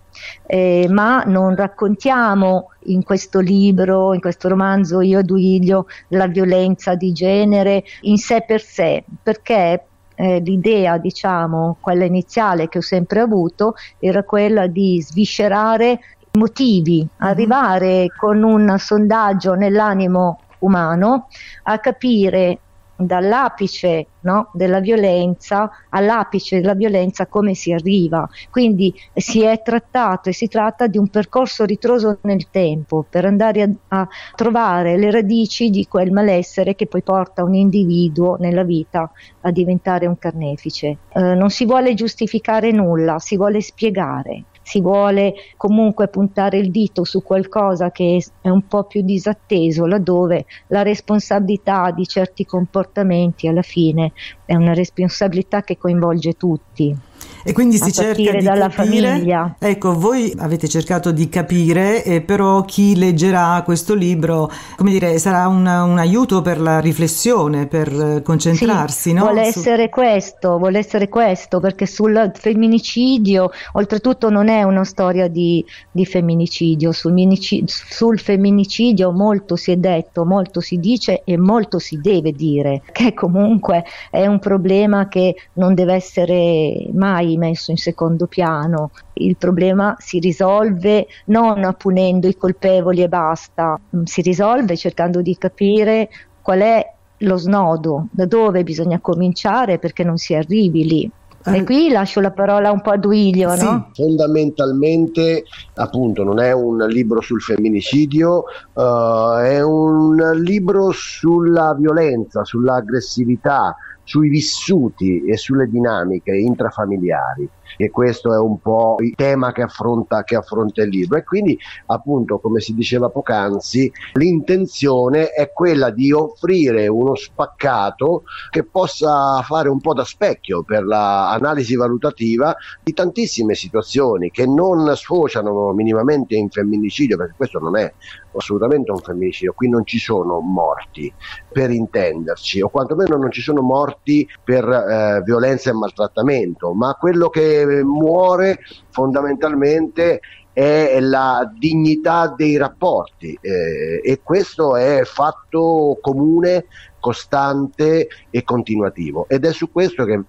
Eh, ma non raccontiamo in questo libro, in questo romanzo Io e Duilio, la violenza di genere in sé per sé, perché eh, l'idea, diciamo, quella iniziale che ho sempre avuto, era quella di sviscerare motivi, mm-hmm. arrivare con un sondaggio nell'animo umano a capire dall'apice no, della violenza all'apice della violenza come si arriva. Quindi si è trattato e si tratta di un percorso ritroso nel tempo per andare a, a trovare le radici di quel malessere che poi porta un individuo nella vita a diventare un carnefice. Eh, non si vuole giustificare nulla, si vuole spiegare si vuole comunque puntare il dito su qualcosa che è un po' più disatteso, laddove la responsabilità di certi comportamenti alla fine è una responsabilità che coinvolge tutti. E quindi si cerca di dalla capire. famiglia. Ecco, voi avete cercato di capire, eh, però chi leggerà questo libro, come dire, sarà una- un aiuto per la riflessione, per eh, concentrarsi, Sì, no? Vuole Su- essere questo, vuole essere questo, perché sul femminicidio, oltretutto non è una storia di, di femminicidio, sul, sul femminicidio molto si è detto, molto si dice e molto si deve dire, che comunque è un problema che non deve essere mai messo in secondo piano. Il problema si risolve non punendo i colpevoli e basta, Mm, si risolve cercando di capire qual è lo snodo, da dove bisogna cominciare perché non si arrivi lì. Eh. E qui lascio la parola un po' a Duilio, Sì. no? Fondamentalmente, appunto, non è un libro sul femminicidio, eh, è un libro sulla violenza, sull'aggressività, sui vissuti e sulle dinamiche intrafamiliari. E questo è un po' il tema che affronta, che affronta il libro. E quindi, appunto, come si diceva poc'anzi, l'intenzione è quella di offrire uno spaccato che possa fare un po' da specchio per l'analisi valutativa di tantissime situazioni che non sfociano minimamente in femminicidio, perché questo non è assolutamente un femminicidio, qui non ci sono morti per intenderci, o quantomeno non ci sono morti per eh, violenza e maltrattamento, ma quello che muore fondamentalmente è la dignità dei rapporti eh, e questo è fatto comune, costante e continuativo ed è su questo che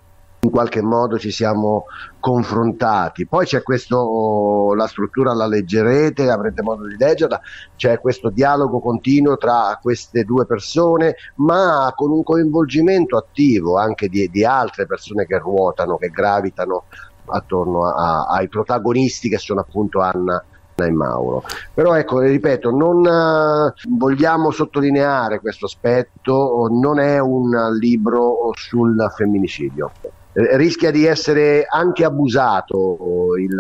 in qualche modo ci siamo confrontati. Poi c'è questo, la struttura la leggerete, avrete modo di leggerla, c'è questo dialogo continuo tra queste due persone, ma con un coinvolgimento attivo anche di, di altre persone che ruotano, che gravitano attorno a- ai protagonisti che sono appunto Anna e Mauro. Però ecco, ripeto, non eh, vogliamo sottolineare questo aspetto, non è un libro sul femminicidio. Eh, rischia di essere anche abusato oh, il,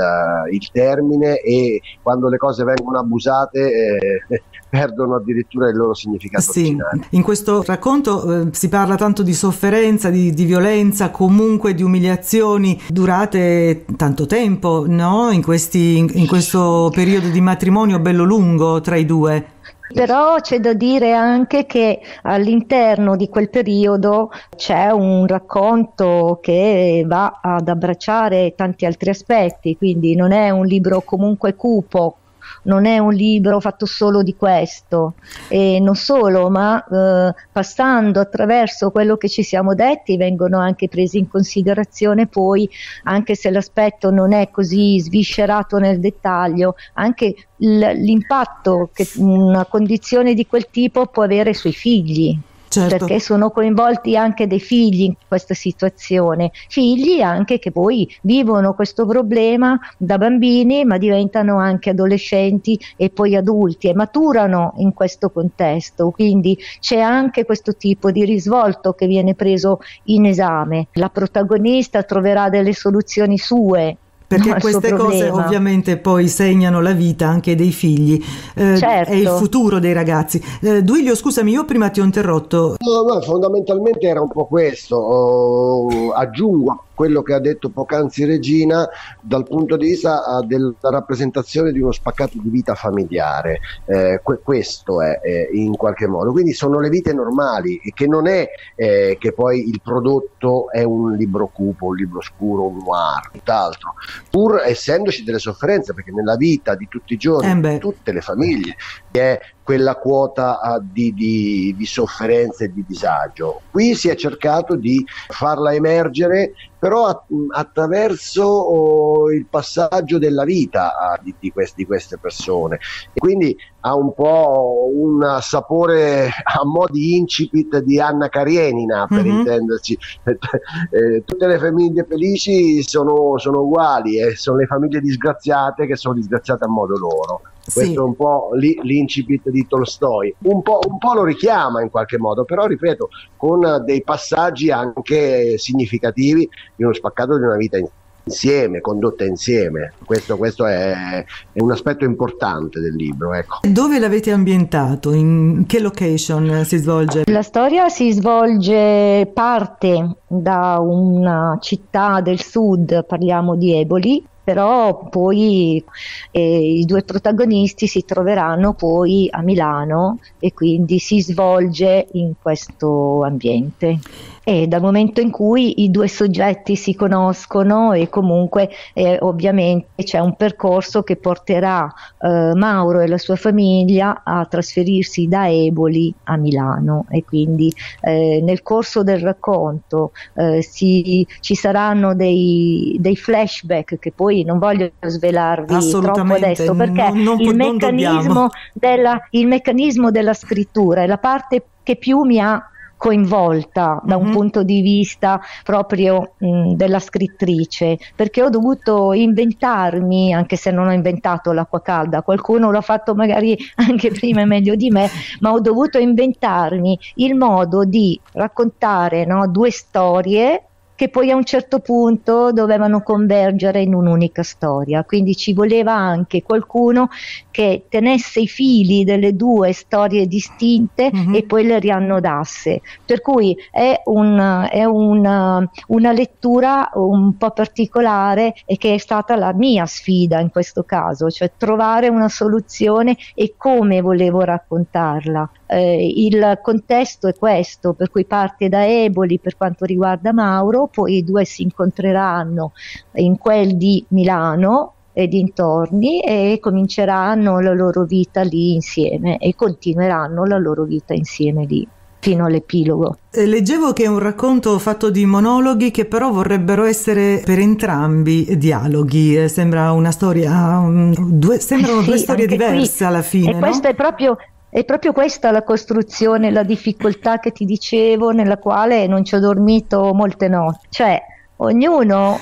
il termine e quando le cose vengono abusate eh, perdono addirittura il loro significato Sì, originale. in questo racconto eh, si parla tanto di sofferenza, di, di violenza, comunque di umiliazioni durate tanto tempo, no? In, questi, in, in questo periodo di matrimonio bello lungo tra i due. Però c'è da dire anche che all'interno di quel periodo c'è un racconto che va ad abbracciare tanti altri aspetti, quindi non è un libro comunque cupo, non è un libro fatto solo di questo e non solo, ma eh, passando attraverso quello che ci siamo detti vengono anche presi in considerazione poi, anche se l'aspetto non è così sviscerato nel dettaglio, anche l'impatto che una condizione di quel tipo può avere sui figli. Certo. Perché sono coinvolti anche dei figli in questa situazione, figli anche che poi vivono questo problema da bambini ma diventano anche adolescenti e poi adulti e maturano in questo contesto, quindi c'è anche questo tipo di risvolto che viene preso in esame. La protagonista troverà delle soluzioni sue Perché no, queste cose problema. ovviamente poi segnano la vita anche dei figli, eh, Certo. è il futuro dei ragazzi. Eh, Duilio, scusami, io prima ti ho interrotto. No, no, fondamentalmente era un po' questo. Oh, aggiungo quello che ha detto poc'anzi Regina dal punto di vista ah, della rappresentazione di uno spaccato di vita familiare. Eh, que- questo è eh, in qualche modo. Quindi sono le vite normali, e che non è eh, che poi il prodotto è un libro cupo, un libro scuro, un noir, tutt'altro. Pur essendoci delle sofferenze, perché nella vita di tutti i giorni, Eh beh. tutte le famiglie, è quella quota ah, di, di- di sofferenza e di disagio. Qui si è cercato di farla emergere, però a- attraverso oh, il passaggio della vita ah, di, di quest- di queste persone. E quindi ha un po' un sapore a mo' di incipit di Anna Karenina, per Mhm. intenderci. Eh, tutte le famiglie felici sono, sono uguali e sono le famiglie disgraziate che sono disgraziate a modo loro. Sì. Questo è un po' l'incipit di Tolstoi. Un po', un po' lo richiama in qualche modo, però ripeto, con dei passaggi anche significativi di uno spaccato di una vita in- insieme, condotta insieme. Questo, questo è, è, un aspetto importante del libro. Ecco. Dove l'avete ambientato? In che location si svolge? La storia si svolge parte da una città del sud, parliamo di Eboli, però poi eh, i due protagonisti si troveranno poi a Milano e quindi si svolge in questo ambiente e dal momento in cui i due soggetti si conoscono e comunque eh, ovviamente c'è un percorso che porterà eh, Mauro e la sua famiglia a trasferirsi da Eboli a Milano. E quindi eh, nel corso del racconto eh, si, ci saranno dei, dei, flashback che poi non voglio svelarvi troppo adesso perché non, non, il, meccanismo della, il meccanismo della scrittura è la parte che più mi ha coinvolta da un mm-hmm. punto di vista proprio mh, della scrittrice, perché ho dovuto inventarmi, anche se non ho inventato l'acqua calda, qualcuno l'ha fatto magari anche prima e meglio di me, ma ho dovuto inventarmi il modo di raccontare no, due storie che poi a un certo punto dovevano convergere in un'unica storia. Quindi ci voleva anche qualcuno che tenesse i fili delle due storie distinte mm-hmm. e poi le riannodasse. Per cui è, un, è una, una lettura un po' particolare e che è stata la mia sfida in questo caso, cioè trovare una soluzione e come volevo raccontarla. Eh, il contesto è questo, per cui parte da Eboli per quanto riguarda Mauro, poi i due si incontreranno in quel di Milano e dintorni e cominceranno la loro vita lì insieme e continueranno la loro vita insieme lì fino all'epilogo. Eh, leggevo che è un racconto fatto di monologhi che però vorrebbero essere per entrambi dialoghi. Eh, sembra una storia, um, due, sembrano sì, due storie diverse qui. alla fine. E no? questo è proprio è proprio questa la costruzione, la difficoltà che ti dicevo, nella quale non ci ho dormito molte notti. Cioè, ognuno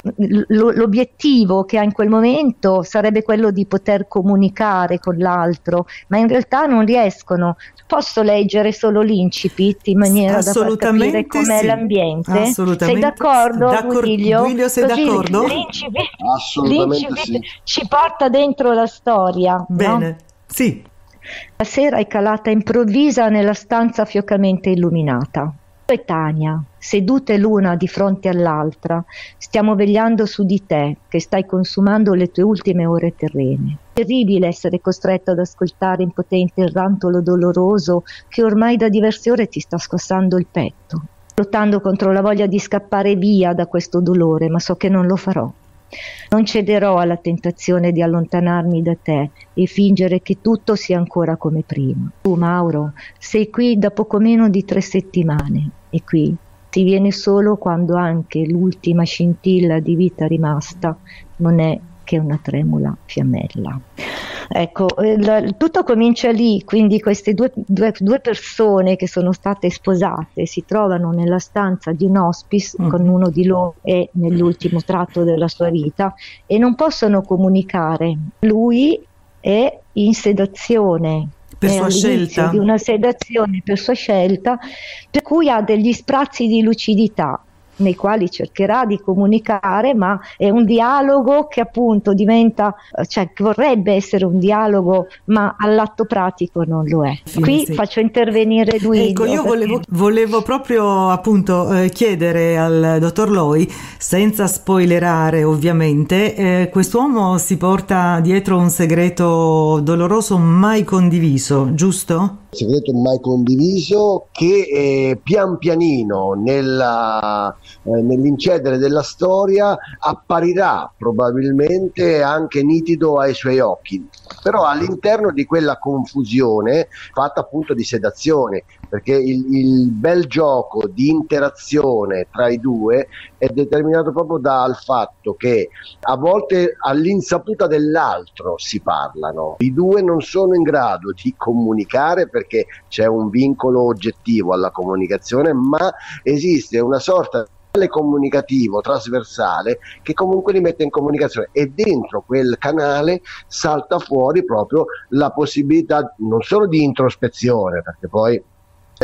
l'obiettivo che ha in quel momento sarebbe quello di poter comunicare con l'altro, ma in realtà non riescono. Posso leggere solo l'incipit in maniera da far capire com'è sì. l'ambiente? Sei d'accordo, D'accor- Guiglio? Guiglio sei Così d'accordo? L'incipit, l'incipit sì. ci porta dentro la storia. Bene, no? sì. La sera è calata improvvisa nella stanza fiocamente illuminata. E Tania, sedute l'una di fronte all'altra, stiamo vegliando su di te, che stai consumando le tue ultime ore terrene. Terribile essere costretto ad ascoltare impotente il rantolo doloroso che ormai da diverse ore ti sta scossando il petto. Lottando contro la voglia di scappare via da questo dolore, ma so che non lo farò. Non cederò alla tentazione di allontanarmi da te e fingere che tutto sia ancora come prima. Tu, Mauro, sei qui da poco meno di tre settimane e qui si viene solo quando anche l'ultima scintilla di vita rimasta non è che una tremula fiammella. Ecco, il, tutto comincia lì, quindi queste due, due, due, persone che sono state sposate si trovano nella stanza di un hospice mm. con uno di loro e nell'ultimo tratto della sua vita e non possono comunicare. Lui è in sedazione, per sua scelta. di una sedazione per sua scelta, per cui ha degli sprazzi di lucidità nei quali cercherà di comunicare, ma è un dialogo che appunto diventa, cioè vorrebbe essere un dialogo, ma all'atto pratico non lo è. Qui sì. faccio intervenire Guido. Ecco, io volevo, volevo proprio appunto eh, chiedere al dottor Loi, senza spoilerare ovviamente, eh, quest'uomo si porta dietro un segreto doloroso mai condiviso, giusto? Segreto mai condiviso che eh, pian pianino nella, eh, nell'incedere della storia apparirà probabilmente anche nitido ai suoi occhi però all'interno di quella confusione fatta appunto di sedazione perché il, il, bel gioco di interazione tra i due è determinato proprio dal fatto che a volte all'insaputa dell'altro si parlano. I due non sono in grado di comunicare perché c'è un vincolo oggettivo alla comunicazione, ma esiste una sorta di comunicativo trasversale che comunque li mette in comunicazione e dentro quel canale salta fuori proprio la possibilità non solo di introspezione perché poi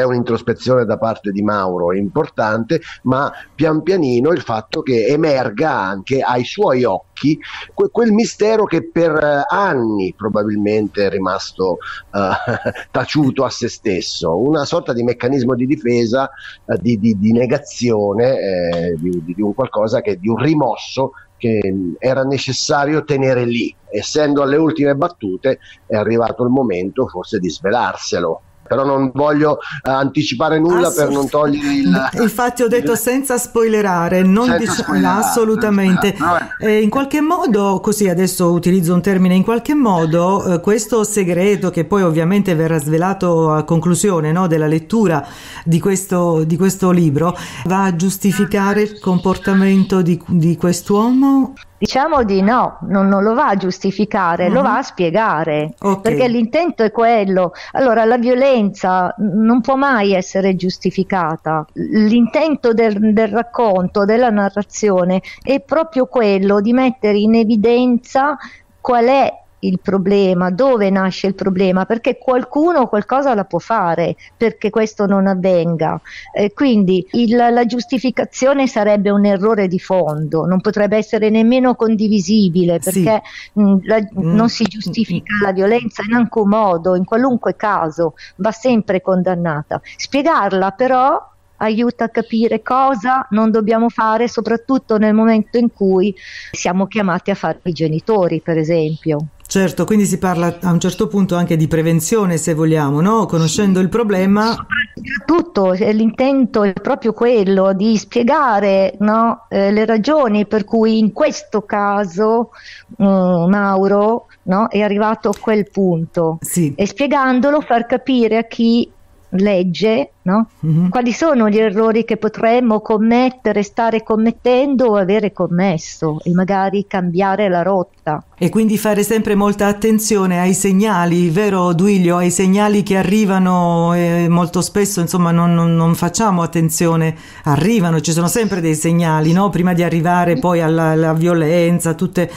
è un'introspezione da parte di Mauro importante, ma pian pianino il fatto che emerga anche ai suoi occhi que- quel mistero che per eh, anni probabilmente è rimasto uh, taciuto a se stesso, una sorta di meccanismo di difesa, uh, di, di, di, negazione eh, di, di un qualcosa che di un rimosso che era necessario tenere lì. Essendo alle ultime battute, è arrivato il momento forse di svelarselo però non voglio uh, anticipare nulla per non togliere il... Infatti ho detto senza spoilerare, non senza dic- spoilerare assolutamente. Senza eh, in qualche modo, così adesso utilizzo un termine, in qualche modo eh, questo segreto che poi ovviamente verrà svelato a conclusione no, della lettura di questo, di questo, libro va a giustificare il comportamento di, di quest'uomo? Diciamo di no, non, non, lo va a giustificare, uh-huh. lo va a spiegare, okay. perché l'intento è quello. Allora, la violenza non può mai essere giustificata. L'intento del, del racconto, della narrazione, è proprio quello di mettere in evidenza qual è il problema, dove nasce il problema, perché qualcuno qualcosa la può fare perché questo non avvenga. Eh, quindi il, la giustificazione sarebbe un errore di fondo, non potrebbe essere nemmeno condivisibile perché sì. mh, la, mm. non si giustifica la violenza in alcun modo, in qualunque caso, va sempre condannata. Spiegarla però aiuta a capire cosa non dobbiamo fare, soprattutto nel momento in cui siamo chiamati a fare i genitori, per esempio. Certo, quindi si parla a un certo punto anche di prevenzione, se vogliamo, no? Conoscendo il problema. Soprattutto l'intento è proprio quello di spiegare no, eh, le ragioni per cui in questo caso uh, Mauro no, è arrivato a quel punto. Sì. E spiegandolo far capire a chi legge no? mm-hmm. quali sono gli errori che potremmo commettere, stare commettendo o avere commesso e magari cambiare la rotta. E quindi fare sempre molta attenzione ai segnali, vero Duilio? Ai segnali che arrivano e molto spesso insomma non, non, non facciamo attenzione, arrivano, ci sono sempre dei segnali, no? prima di arrivare poi alla, alla violenza, tutte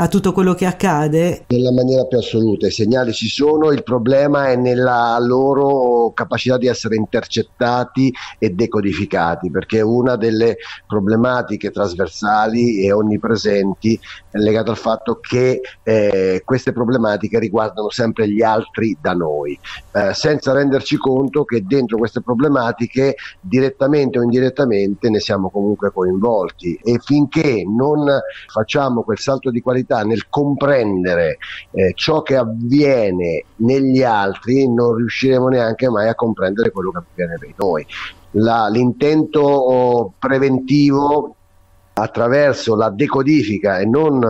a tutto quello che accade? Nella maniera più assoluta, i segnali ci sono, il problema è nella loro capacità di essere intercettati e decodificati, perché una delle problematiche trasversali e onnipresenti è legata al fatto che eh, queste problematiche riguardano sempre gli altri da noi, eh, senza renderci conto che dentro queste problematiche direttamente o indirettamente ne siamo comunque coinvolti e finché non facciamo quel salto di qualità capacità nel comprendere eh, ciò che avviene negli altri, non riusciremo neanche mai a comprendere quello che avviene in noi. La, l'intento oh, preventivo attraverso la decodifica e non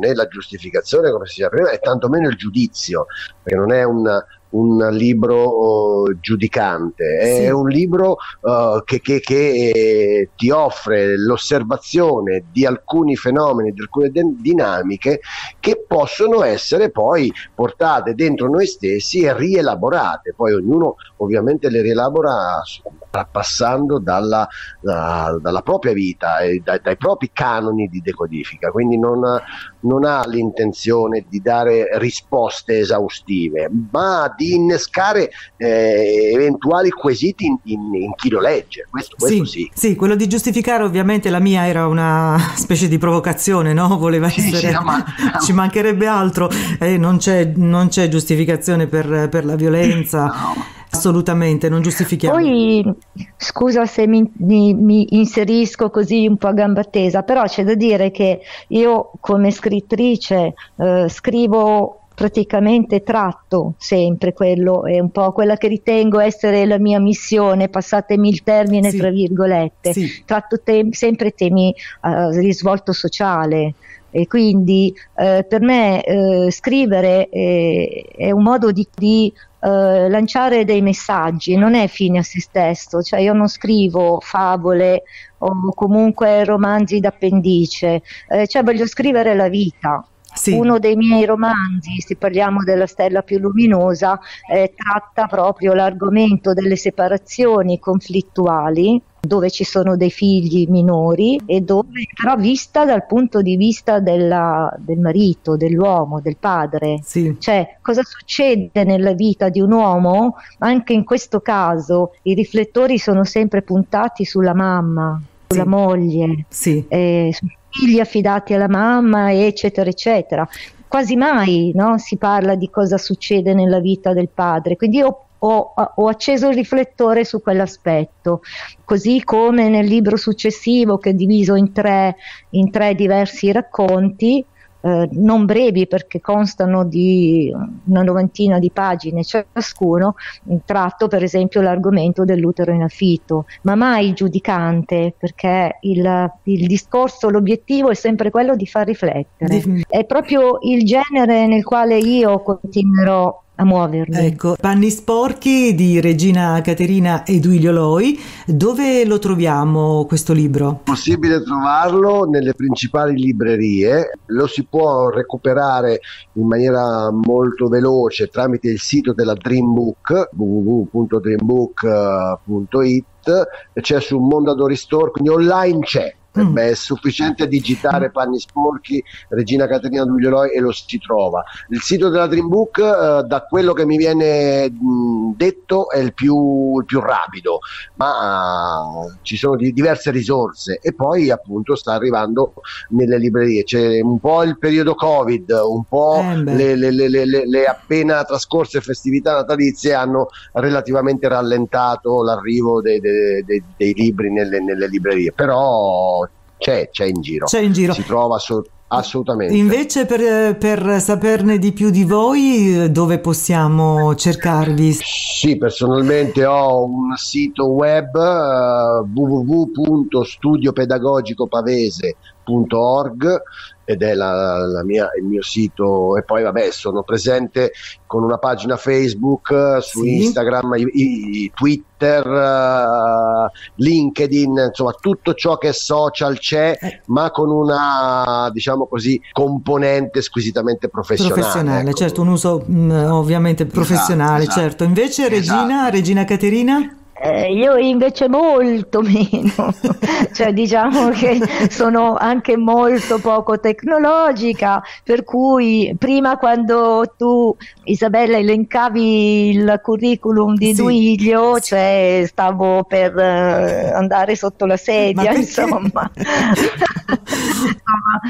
né la giustificazione come si diceva prima e tantomeno il giudizio perché non è un, un libro uh, giudicante, è sì. un libro uh, che, che, che eh, ti offre l'osservazione di alcuni fenomeni, di alcune de- dinamiche che possono essere poi portate dentro noi stessi e rielaborate. Poi ognuno ovviamente le rielabora passando dalla, da, dalla propria vita e dai, dai, propri canoni di decodifica, quindi non, non ha l'intenzione di dare risposte esaustive, ma di innescare eh, eventuali quesiti in, in, in, chi lo legge. Questo, questo sì, sì. sì, quello di giustificare ovviamente la mia era una specie di provocazione, no? Voleva sì, essere... Sì, ma... Ci mancherebbe altro, eh, non, c'è, non, c'è, giustificazione per, per la violenza. No. Assolutamente, non giustifichiamo. Poi, scusa se mi, mi, mi, inserisco così un po' a gamba tesa, però c'è da dire che io come scrittrice eh, scrivo praticamente tratto sempre quello, è un po' quella che ritengo essere la mia missione, passatemi il termine sì. tra virgolette, sì. tratto te- sempre temi uh, di risvolto sociale e quindi uh, per me uh, scrivere è, è, un modo di, di lanciare dei messaggi, non è fine a se stesso, cioè io non scrivo favole o comunque romanzi d'appendice, cioè voglio scrivere la vita Sì. Uno dei miei romanzi, se parliamo della stella più luminosa, eh, tratta proprio l'argomento delle separazioni conflittuali dove ci sono dei figli minori e dove però vista dal punto di vista della, del marito, dell'uomo, del padre. Sì. Cioè, cosa succede nella vita di un uomo? Anche in questo caso i riflettori sono sempre puntati sulla mamma, sulla Sì. moglie, Sì. eh, sui figli affidati alla mamma, eccetera, eccetera. Quasi mai no, si parla di cosa succede nella vita del padre, quindi io ho, ho acceso il riflettore su quell'aspetto, così come nel libro successivo che è diviso in tre, in tre diversi racconti, eh, non brevi perché constano di una novantina di pagine ciascuno, tratto per esempio l'argomento dell'utero in affitto, ma mai giudicante perché il, il discorso, l'obiettivo è sempre quello di far riflettere. È proprio il genere nel quale io continuerò a muovermi. Ecco, Panni sporchi di Regina Caterina e Duilio Loi. Dove lo troviamo questo libro? possibile trovarlo nelle principali librerie, lo si può recuperare in maniera molto veloce tramite il sito della Dreambook www.dreambook.it c'è su Mondadori Store, quindi online c'è. Mm. Beh, è sufficiente digitare panni sporchi Regina Caterina Duglioloi e lo si trova. Il sito della Dreambook, eh, da quello che mi viene mh, detto, è il più, il più rapido, ma eh, ci sono di- diverse risorse e poi appunto sta arrivando nelle librerie. C'è un po' il periodo Covid, un po' Eh, le- le- le- le appena trascorse festività natalizie hanno relativamente rallentato l'arrivo dei, dei- dei- dei libri nelle, nelle librerie, però c'è, c'è in giro, C'è in giro. si trova assu- assolutamente. Invece per, per saperne di più di voi, dove possiamo cercarvi? Sì, personalmente ho un sito web eh, www.studiopedagogicopavese.org ed è la, la mia- il mio sito e poi vabbè sono presente con una pagina Facebook, eh, su Sì. Instagram, i- i- Twitter, eh, LinkedIn, insomma tutto ciò che è social c'è Eh. ma con una diciamo così componente squisitamente professionale. Professionale, ecco. certo, un uso mh, ovviamente professionale, esatto. certo. Invece Regina, Esatto. Regina Caterina? Eh, io invece molto meno, cioè diciamo che sono anche molto poco tecnologica, per cui prima quando tu Isabella elencavi il curriculum di Sì. Duilio, cioè stavo per eh, andare sotto la sedia, insomma.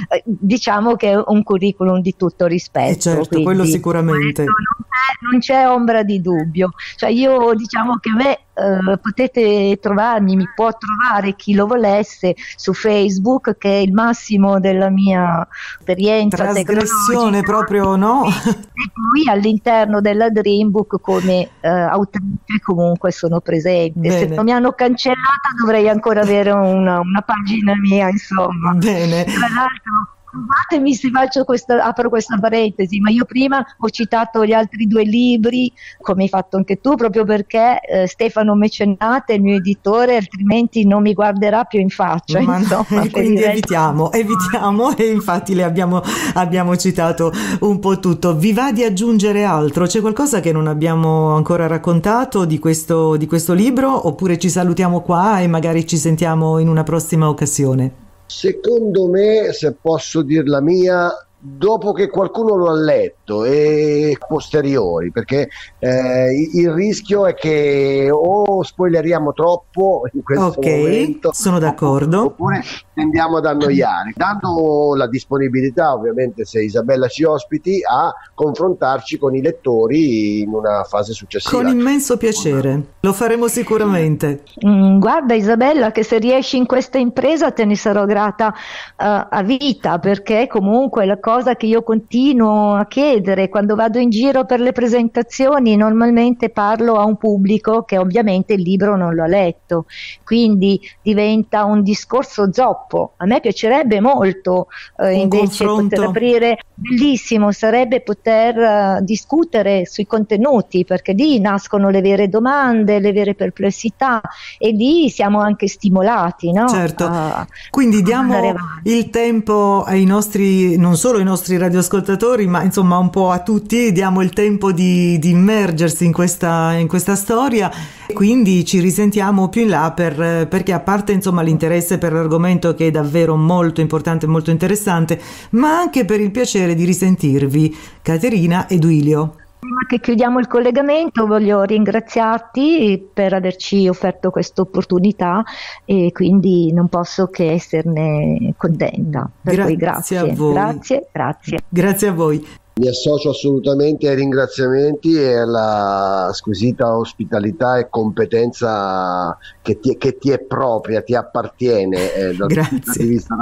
Eh, diciamo che è un curriculum di tutto rispetto. Eh, certo, quello quindi sicuramente. questo non c'è, non c'è ombra di dubbio. Cioè io diciamo che me eh, potete trovarmi, mi può trovare chi lo volesse su Facebook, che è il massimo della mia esperienza Trasgressione proprio, no? E poi all'interno della Dreambook come eh, autrice comunque sono presente. Se Bene. non mi hanno cancellata dovrei ancora avere una, una pagina mia, insomma. Bene. Tra l'altro, scusatemi se faccio questa, apro questa parentesi, ma io prima ho citato gli altri due libri, come hai fatto anche tu, proprio perché eh, Stefano Mecenate è il mio editore, altrimenti non mi guarderà più in faccia. Ma no, insomma, per quindi evitiamo, evitiamo e infatti le abbiamo, abbiamo citato un po' tutto. Vi va di aggiungere altro? C'è qualcosa che non abbiamo ancora raccontato di questo, di questo libro oppure ci salutiamo qua e magari ci sentiamo in una prossima occasione? Secondo me, se posso dir la mia, dopo che qualcuno lo ha letto e posteriori, perché eh, il rischio è che o spoileriamo troppo in questo Ok, momento, sono d'accordo. oppure tendiamo ad annoiare, dando la disponibilità, ovviamente, se Isabella ci ospiti, a confrontarci con i lettori in una fase successiva. Con immenso piacere, lo faremo sicuramente. Mm, guarda Isabella che se riesci in questa impresa te ne sarò grata eh, a vita perché comunque la cosa che io continuo a chiedere chiedere quando vado in giro per le presentazioni, normalmente parlo a un pubblico che ovviamente il libro non lo ha letto, quindi diventa un discorso zoppo. A me piacerebbe molto eh, invece confronto. poter aprire, bellissimo sarebbe poter uh, discutere sui contenuti, perché lì nascono le vere domande, le vere perplessità e lì siamo anche stimolati. No? Certo, a, quindi diamo il tempo ai nostri, non solo ai nostri radioascoltatori, ma insomma un po' a tutti, diamo il tempo di, di immergersi in questa, in questa storia quindi ci risentiamo più in là per, perché a parte insomma l'interesse per l'argomento che è davvero molto importante e molto interessante, ma anche per il piacere di risentirvi, Caterina e Duilio. Prima che chiudiamo il collegamento voglio ringraziarti per averci offerto questa opportunità e quindi non posso che esserne contenta. Per grazie, grazie a voi. Grazie, grazie. Grazie a voi. Mi associo assolutamente ai ringraziamenti e alla squisita ospitalità e competenza che ti, che ti è propria, ti appartiene eh, dal Grazie. punto di vista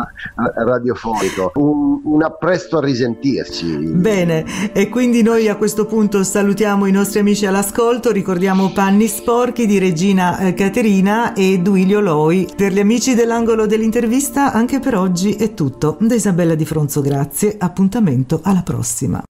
radiofonico. Un, un appresto a risentirci. Bene, e quindi noi a questo punto salutiamo i nostri amici all'ascolto, ricordiamo Panni Sporchi di Regina eh, Caterina e Duilio Loi. Per gli amici dell'angolo dell'intervista anche per oggi è tutto. Da Isabella Di Fronzo grazie, appuntamento alla prossima.